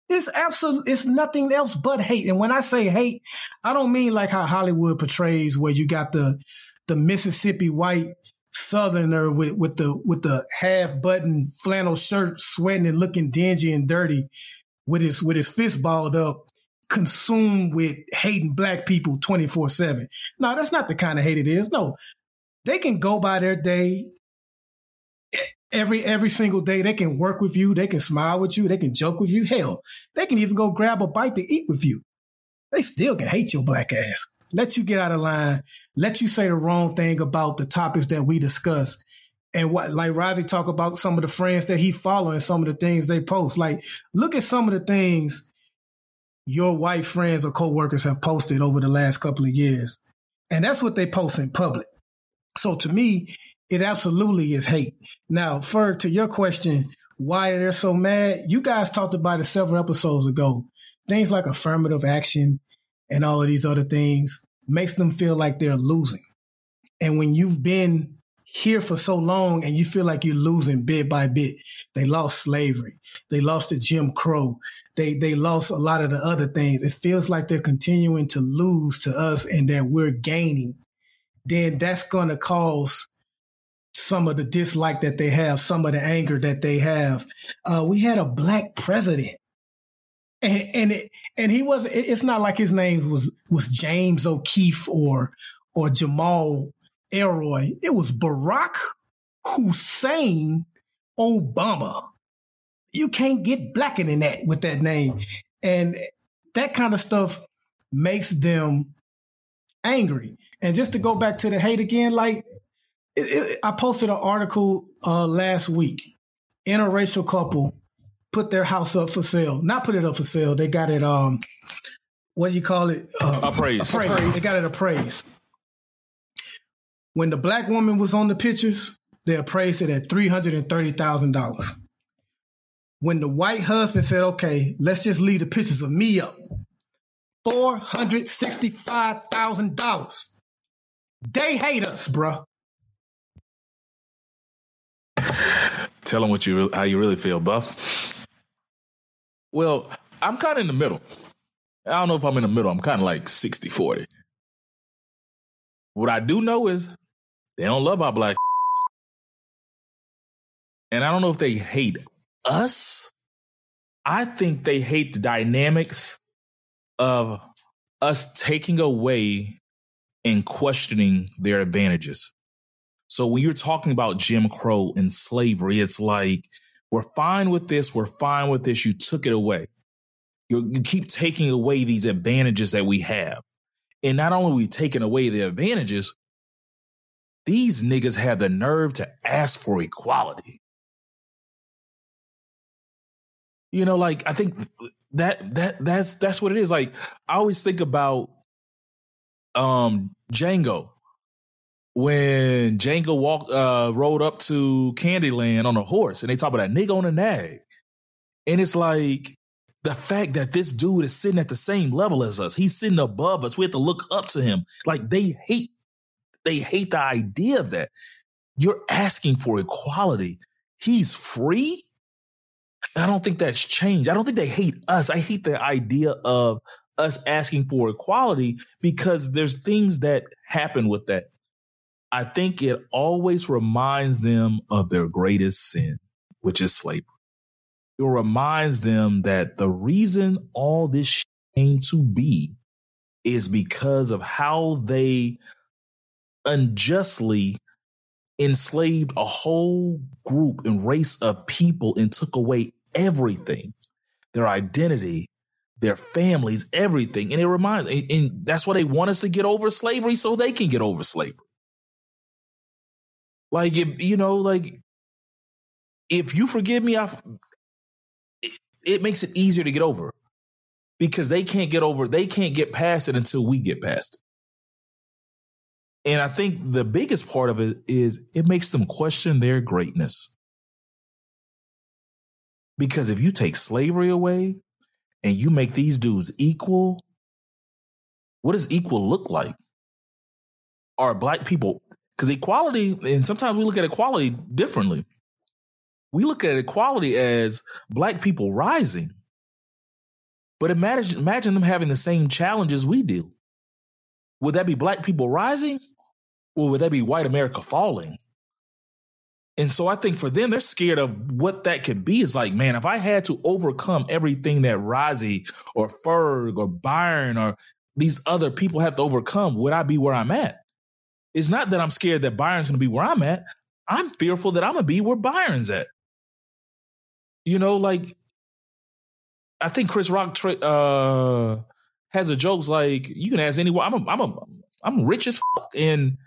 It's absolute. It's nothing else but hate. And when I say hate, I don't mean like how Hollywood portrays, where you got the the Mississippi white Southerner with with the with the half button flannel shirt, sweating and looking dingy and dirty, with his with his fist balled up, consumed with hating black people 24 7. No, that's not the kind of hate it is. No, they can go by their day every every single day. They can work with you. They can smile with you. They can joke with you. Hell, they can even go grab a bite to eat with you. They still can hate your black ass. Let you get out of line. Let you say the wrong thing about the topics that we discuss. And what, like Razi talk about some of the friends that he follow and some of the things they post. Like, look at some of the things your white friends or coworkers have posted over the last couple of years. And that's what they post in public. So to me, it absolutely is hate. Now, for to your question, why are they're so mad, you guys talked about it several episodes ago. Things like affirmative action and all of these other things makes them feel like they're losing. And when you've been here for so long and you feel like you're losing bit by bit. They lost slavery. They lost the Jim Crow. They they lost a lot of the other things. It feels like they're continuing to lose to us and that we're gaining. Then that's going to cause some of the dislike that they have, some of the anger that they have. Uh, we had a black president. And and it, and he was it's not like his name was was James O'Keefe or or Jamal Elroy. It was Barack Hussein Obama. You can't get blacker than that with that name. And that kind of stuff makes them angry. And just to go back to the hate again, like it, it, I posted an article uh, last week. Interracial couple put their house up for sale. Not put it up for sale. They got it. Um, what do you call it? Uh, appraised. appraised. They got it appraised. When the black woman was on the pictures, they appraised it at three hundred and thirty thousand dollars. When the white husband said, "Okay, let's just leave the pictures of me up," four hundred sixty-five thousand dollars. They hate us, bruh. Tell them what you how you really feel, Buff. Well, I'm kind of in the middle. I don't know if I'm in the middle. I'm kind of like 60 40. What I do know is they don't love our black. And I don't know if they hate us. I think they hate the dynamics of us taking away and questioning their advantages. So when you're talking about Jim Crow and slavery, it's like, we're fine with this. We're fine with this. You took it away. you you keep taking away these advantages that we have. And not only we taking away the advantages, these niggas have the nerve to ask for equality. You know, like I think that that that's that's what it is. Like I always think about um Django when Django walked uh rode up to Candyland on a horse and they talk about that nigga on a nag. And it's like the fact that this dude is sitting at the same level as us. He's sitting above us. We have to look up to him. Like they hate they hate the idea of that. You're asking for equality. He's free. I don't think that's changed. I don't think they hate us. I hate the idea of us asking for equality because there's things that happen with that. I think it always reminds them of their greatest sin, which is slavery. It reminds them that the reason all this came to be is because of how they unjustly enslaved a whole group and race of people and took away everything their identity, their families, everything. And it reminds, and, and that's why they want us to get over slavery so they can get over slavery. Like, you know, like, if you forgive me, I, it, it makes it easier to get over because they can't get over, they can't get past it until we get past it. And I think the biggest part of it is it makes them question their greatness. Because if you take slavery away and you make these dudes equal, what does equal look like? Are black people, because equality, and sometimes we look at equality differently. We look at equality as black people rising. But imagine, imagine them having the same challenges we do. Would that be black people rising or would that be white America falling? And so I think for them, they're scared of what that could be. It's like, man, if I had to overcome everything that Rozzy or Ferg or Byron or these other people have to overcome, would I be where I'm at? It's not that I'm scared that Byron's going to be where I'm at. I'm fearful that I'm going to be where Byron's at. You know, like, I think Chris Rock tra- uh, has a jokes like, you can ask anyone, I'm a, I'm a, I'm rich as fuck. And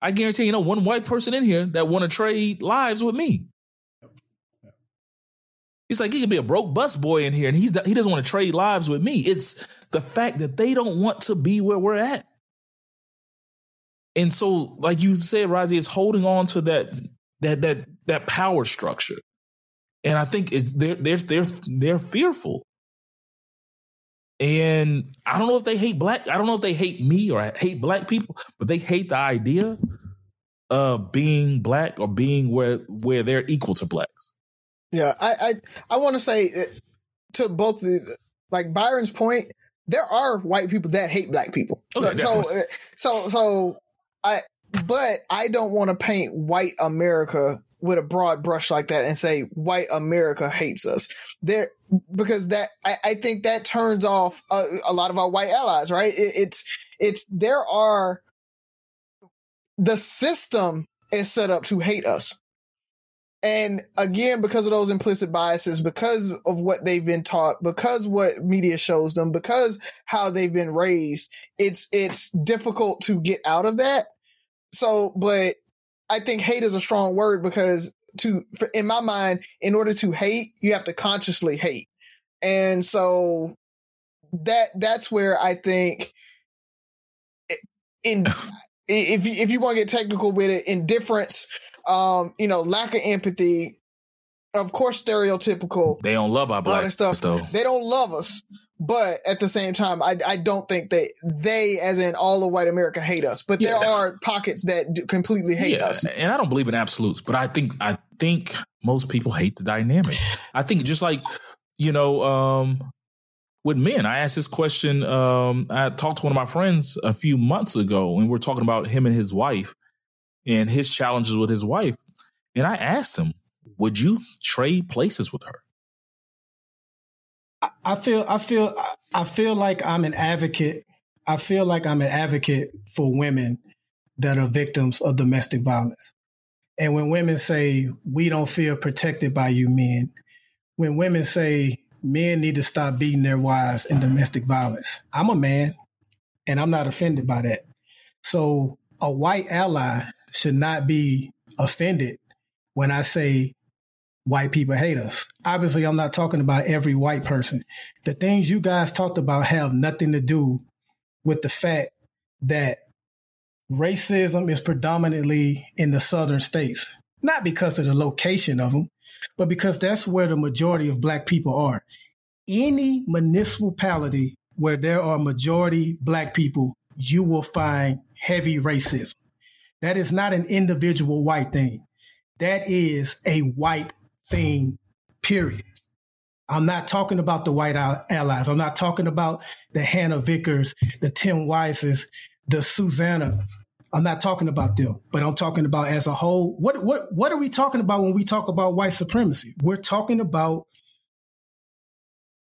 I guarantee you know one white person in here that want to trade lives with me. He's like he could be a broke bus boy in here, and he's he doesn't want to trade lives with me. It's the fact that they don't want to be where we're at, and so, like you said, Rozzy is holding on to that that that that power structure, and I think it's they're they're they're they're fearful. And I don't know if they hate black. I don't know if they hate me or hate black people, but they hate the idea of being black or being where where they're equal to blacks. Yeah, I I, I want to say uh, to both the like Byron's point, there are white people that hate black people. Okay, so uh, so so I but I don't want to paint white America with a broad brush like that and say white America hates us. There because that I, I think that turns off a, a, lot of our white allies, right? It, it's it's there are the system is set up to hate us. And again, because of those implicit biases, because of what they've been taught, because what media shows them, because how they've been raised, it's it's difficult to get out of that. So, but I think hate is a strong word because to in my mind, in order to hate, you have to consciously hate. And so that that's where I think in if you, if you want to get technical with it, indifference, um, you know, lack of empathy, of course, stereotypical. They don't love our black stuff. Though. They don't love us, but at the same time, I I don't think that they, as in all of white America, hate us. But yeah. there are pockets that completely hate yeah, us. And I don't believe in absolutes, but I think I think most people hate the dynamic. I think just like you know, um, with men. I asked this question. Um, I talked to one of my friends a few months ago, and we are talking about him and his wife and his challenges with his wife. And I asked him, "Would you trade places with her?" I feel, I feel, I feel like I'm an advocate. I feel like I'm an advocate for women that are victims of domestic violence. And when women say we don't feel protected by you men, when women say men need to stop beating their wives in domestic violence. I'm a man and I'm not offended by that. So a white ally should not be offended when I say white people hate us. Obviously, I'm not talking about every white person. The things you guys talked about have nothing to do with the fact that racism is predominantly in the southern states, not because of the location of them, but because that's where the majority of black people are. Any municipality where there are majority black people, you will find heavy racism. That is not an individual white thing. That is a white thing, period. I'm not talking about the white allies. I'm not talking about the Hannah Vickers, the Tim Wises, the Susannas. I'm not talking about them, but I'm talking about as a whole. What what what are we talking about when we talk about white supremacy? We're talking about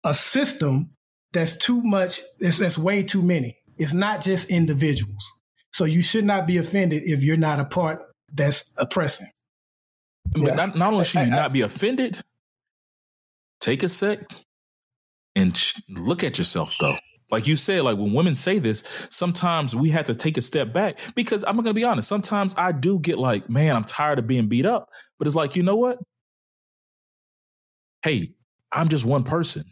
a system that's too much. That's, way too many. It's not just individuals. So you should not be offended if you're not a part that's oppressing. But yeah. not, not only should you I, not be offended, take a sec and look at yourself though. Like you said, like when women say this, sometimes we have to take a step back because I'm gonna be honest. Sometimes I do get like, man, I'm tired of being beat up. But it's like, you know what? Hey, I'm just one person.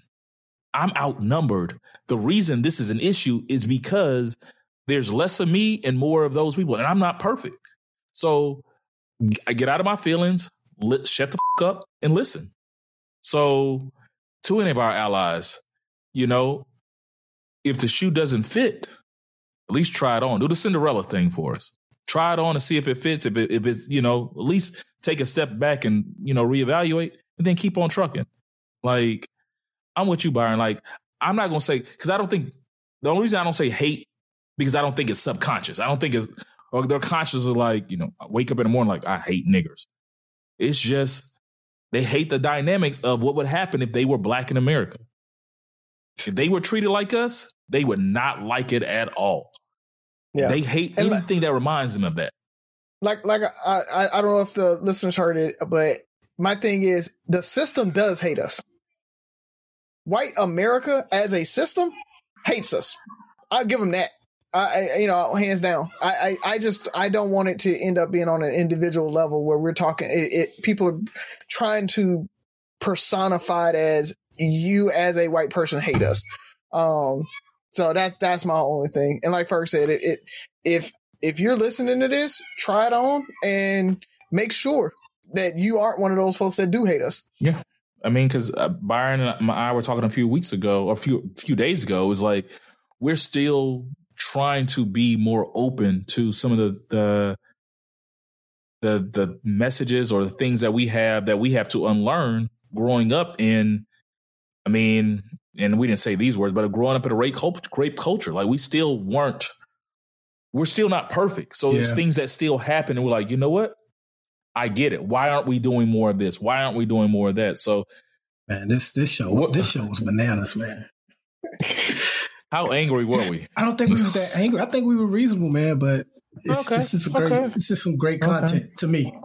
I'm outnumbered. The reason this is an issue is because there's less of me and more of those people, and I'm not perfect. So I get out of my feelings, shut the fuck up, and listen. So to any of our allies, you know, if the shoe doesn't fit, at least try it on. Do the Cinderella thing for us. Try it on and see if it fits. If it, if it's, you know, at least take a step back and, you know, reevaluate and then keep on trucking. Like, I'm with you, Byron. Like, I'm not to say, because I don't think, the only reason I don't say hate, because I don't think it's subconscious. I don't think it's, or they're conscious of like, you know, I wake up in the morning like, I hate niggers. It's just, they hate the dynamics of what would happen if they were black in America. If they were treated like us, they would not like it at all. Yeah. They hate and anything like, that reminds them of that. Like, like I, I, I don't know if the listeners heard it, but my thing is the system does hate us. White America as a system hates us. I'll give them that. I, I, you know, hands down. I, I, I, just, I don't want it to end up being on an individual level where we're talking. It, it people are trying to personify it as you as a white person hate us. Um, so that's that's my only thing. And like Ferg said, it, it if if you're listening to this, try it on and make sure that you aren't one of those folks that do hate us. Yeah. I mean, because uh, Byron and I were talking a few weeks ago, a few few days ago, it was like we're still trying to be more open to some of the the the the messages or the things that we have that we have to unlearn growing up in I mean, and we didn't say these words, but growing up in a rape culture, rape culture, like we still weren't, we're still not perfect. So yeah. there's things that still happen, and we're like, you know what? I get it. Why aren't we doing more of this? Why aren't we doing more of that? So, man, this this show what, this show was bananas, man. How angry were we? I don't think we were that angry. I think we were reasonable, man. But it's, okay. this is great. Okay. This is some great content okay. to me.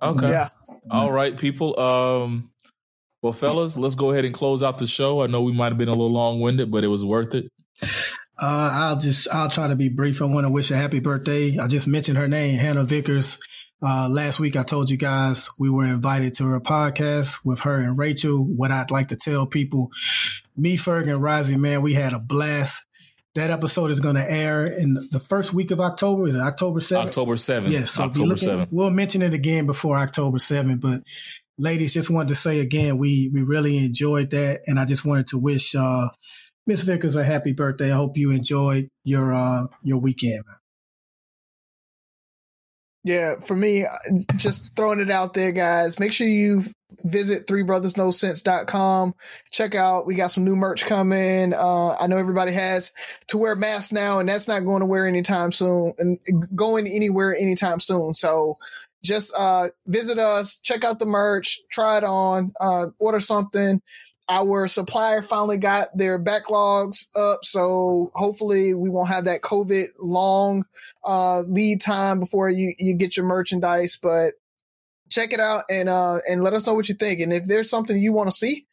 Okay. Yeah. All right, people. Um, well, fellas, let's go ahead and close out the show. I know we might have been a little long winded, but it was worth it. Uh, I'll just I'll try to be brief. I want to wish a happy birthday. I just mentioned her name, Hannah Vickers. Uh, last week I told you guys we were invited to her podcast with her and Rachel. What I'd like to tell people, me, Ferg, and Rising, man, we had a blast. That episode is going to air in the first week of October. Is it October 7th? October 7th. Yes. So October looking, 7th. We'll mention it again before October 7th. But ladies, just wanted to say again, we we really enjoyed that. And I just wanted to wish uh, Miss Vickers a happy birthday. I hope you enjoyed your uh, your weekend. Yeah, for me, just throwing it out there, guys. Make sure you visit threebrothersnosense.com. Check out, we got some new merch coming. Uh, I know everybody has to wear masks now, and that's not going to wear anytime soon and going anywhere anytime soon. So just uh, visit us, check out the merch, try it on, uh, order something our supplier finally got their backlogs up, so hopefully we won't have that COVID long uh, lead time before you, you get your merchandise. But check it out and uh, and let us know what you think. And if there's something you want to see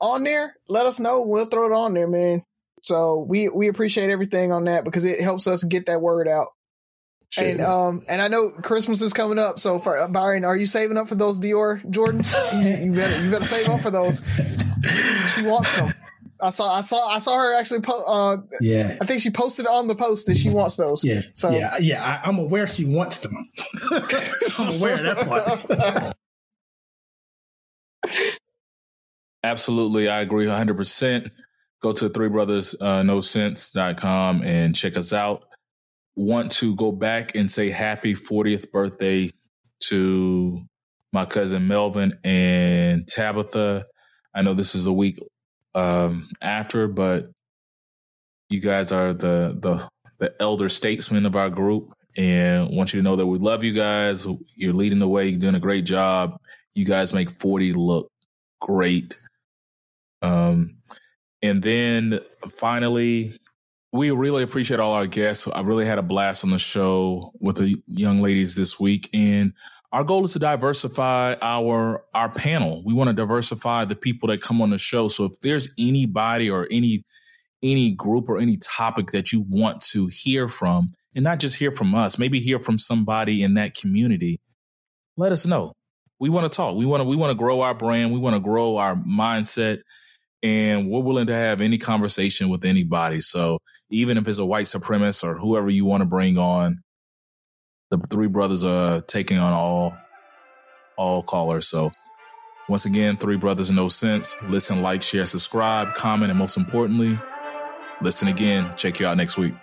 on there, let us know. We'll throw it on there, man. So we we appreciate everything on that because it helps us get that word out. Sure. And um and I know Christmas is coming up, so for uh, Byron, are you saving up for those Dior Jordans? you, you better you better save up for those. She wants them. I saw I saw I saw her actually po- uh yeah. I think she posted on the post that she wants those. Yeah. So yeah yeah I, am aware she wants them. I'm aware of that part. Absolutely I agree 100 percent. Go to three brothers uh, no sense.com and check us out. Want to go back and say happy 40th birthday to my cousin Melvin and Tabitha. I know this is a week um, after, but you guys are the the the elder statesmen of our group, and want you to know that we love you guys. You're leading the way. You're doing a great job. You guys make 40 look great. Um, and then finally, we really appreciate all our guests. I really had a blast on the show with the young ladies this week. And our goal is to diversify our our panel. We want to diversify the people that come on the show. So if there's anybody or any any group or any topic that you want to hear from, and not just hear from us, maybe hear from somebody in that community, let us know. We want to talk. We want to we want to grow our brand. We want to grow our mindset and we're willing to have any conversation with anybody. So even if it's a white supremacist or whoever you want to bring on, the three brothers are taking on all all callers. So once again, three brothers no sense. Listen, like, share, subscribe, comment, and most importantly, listen again. Check you out next week.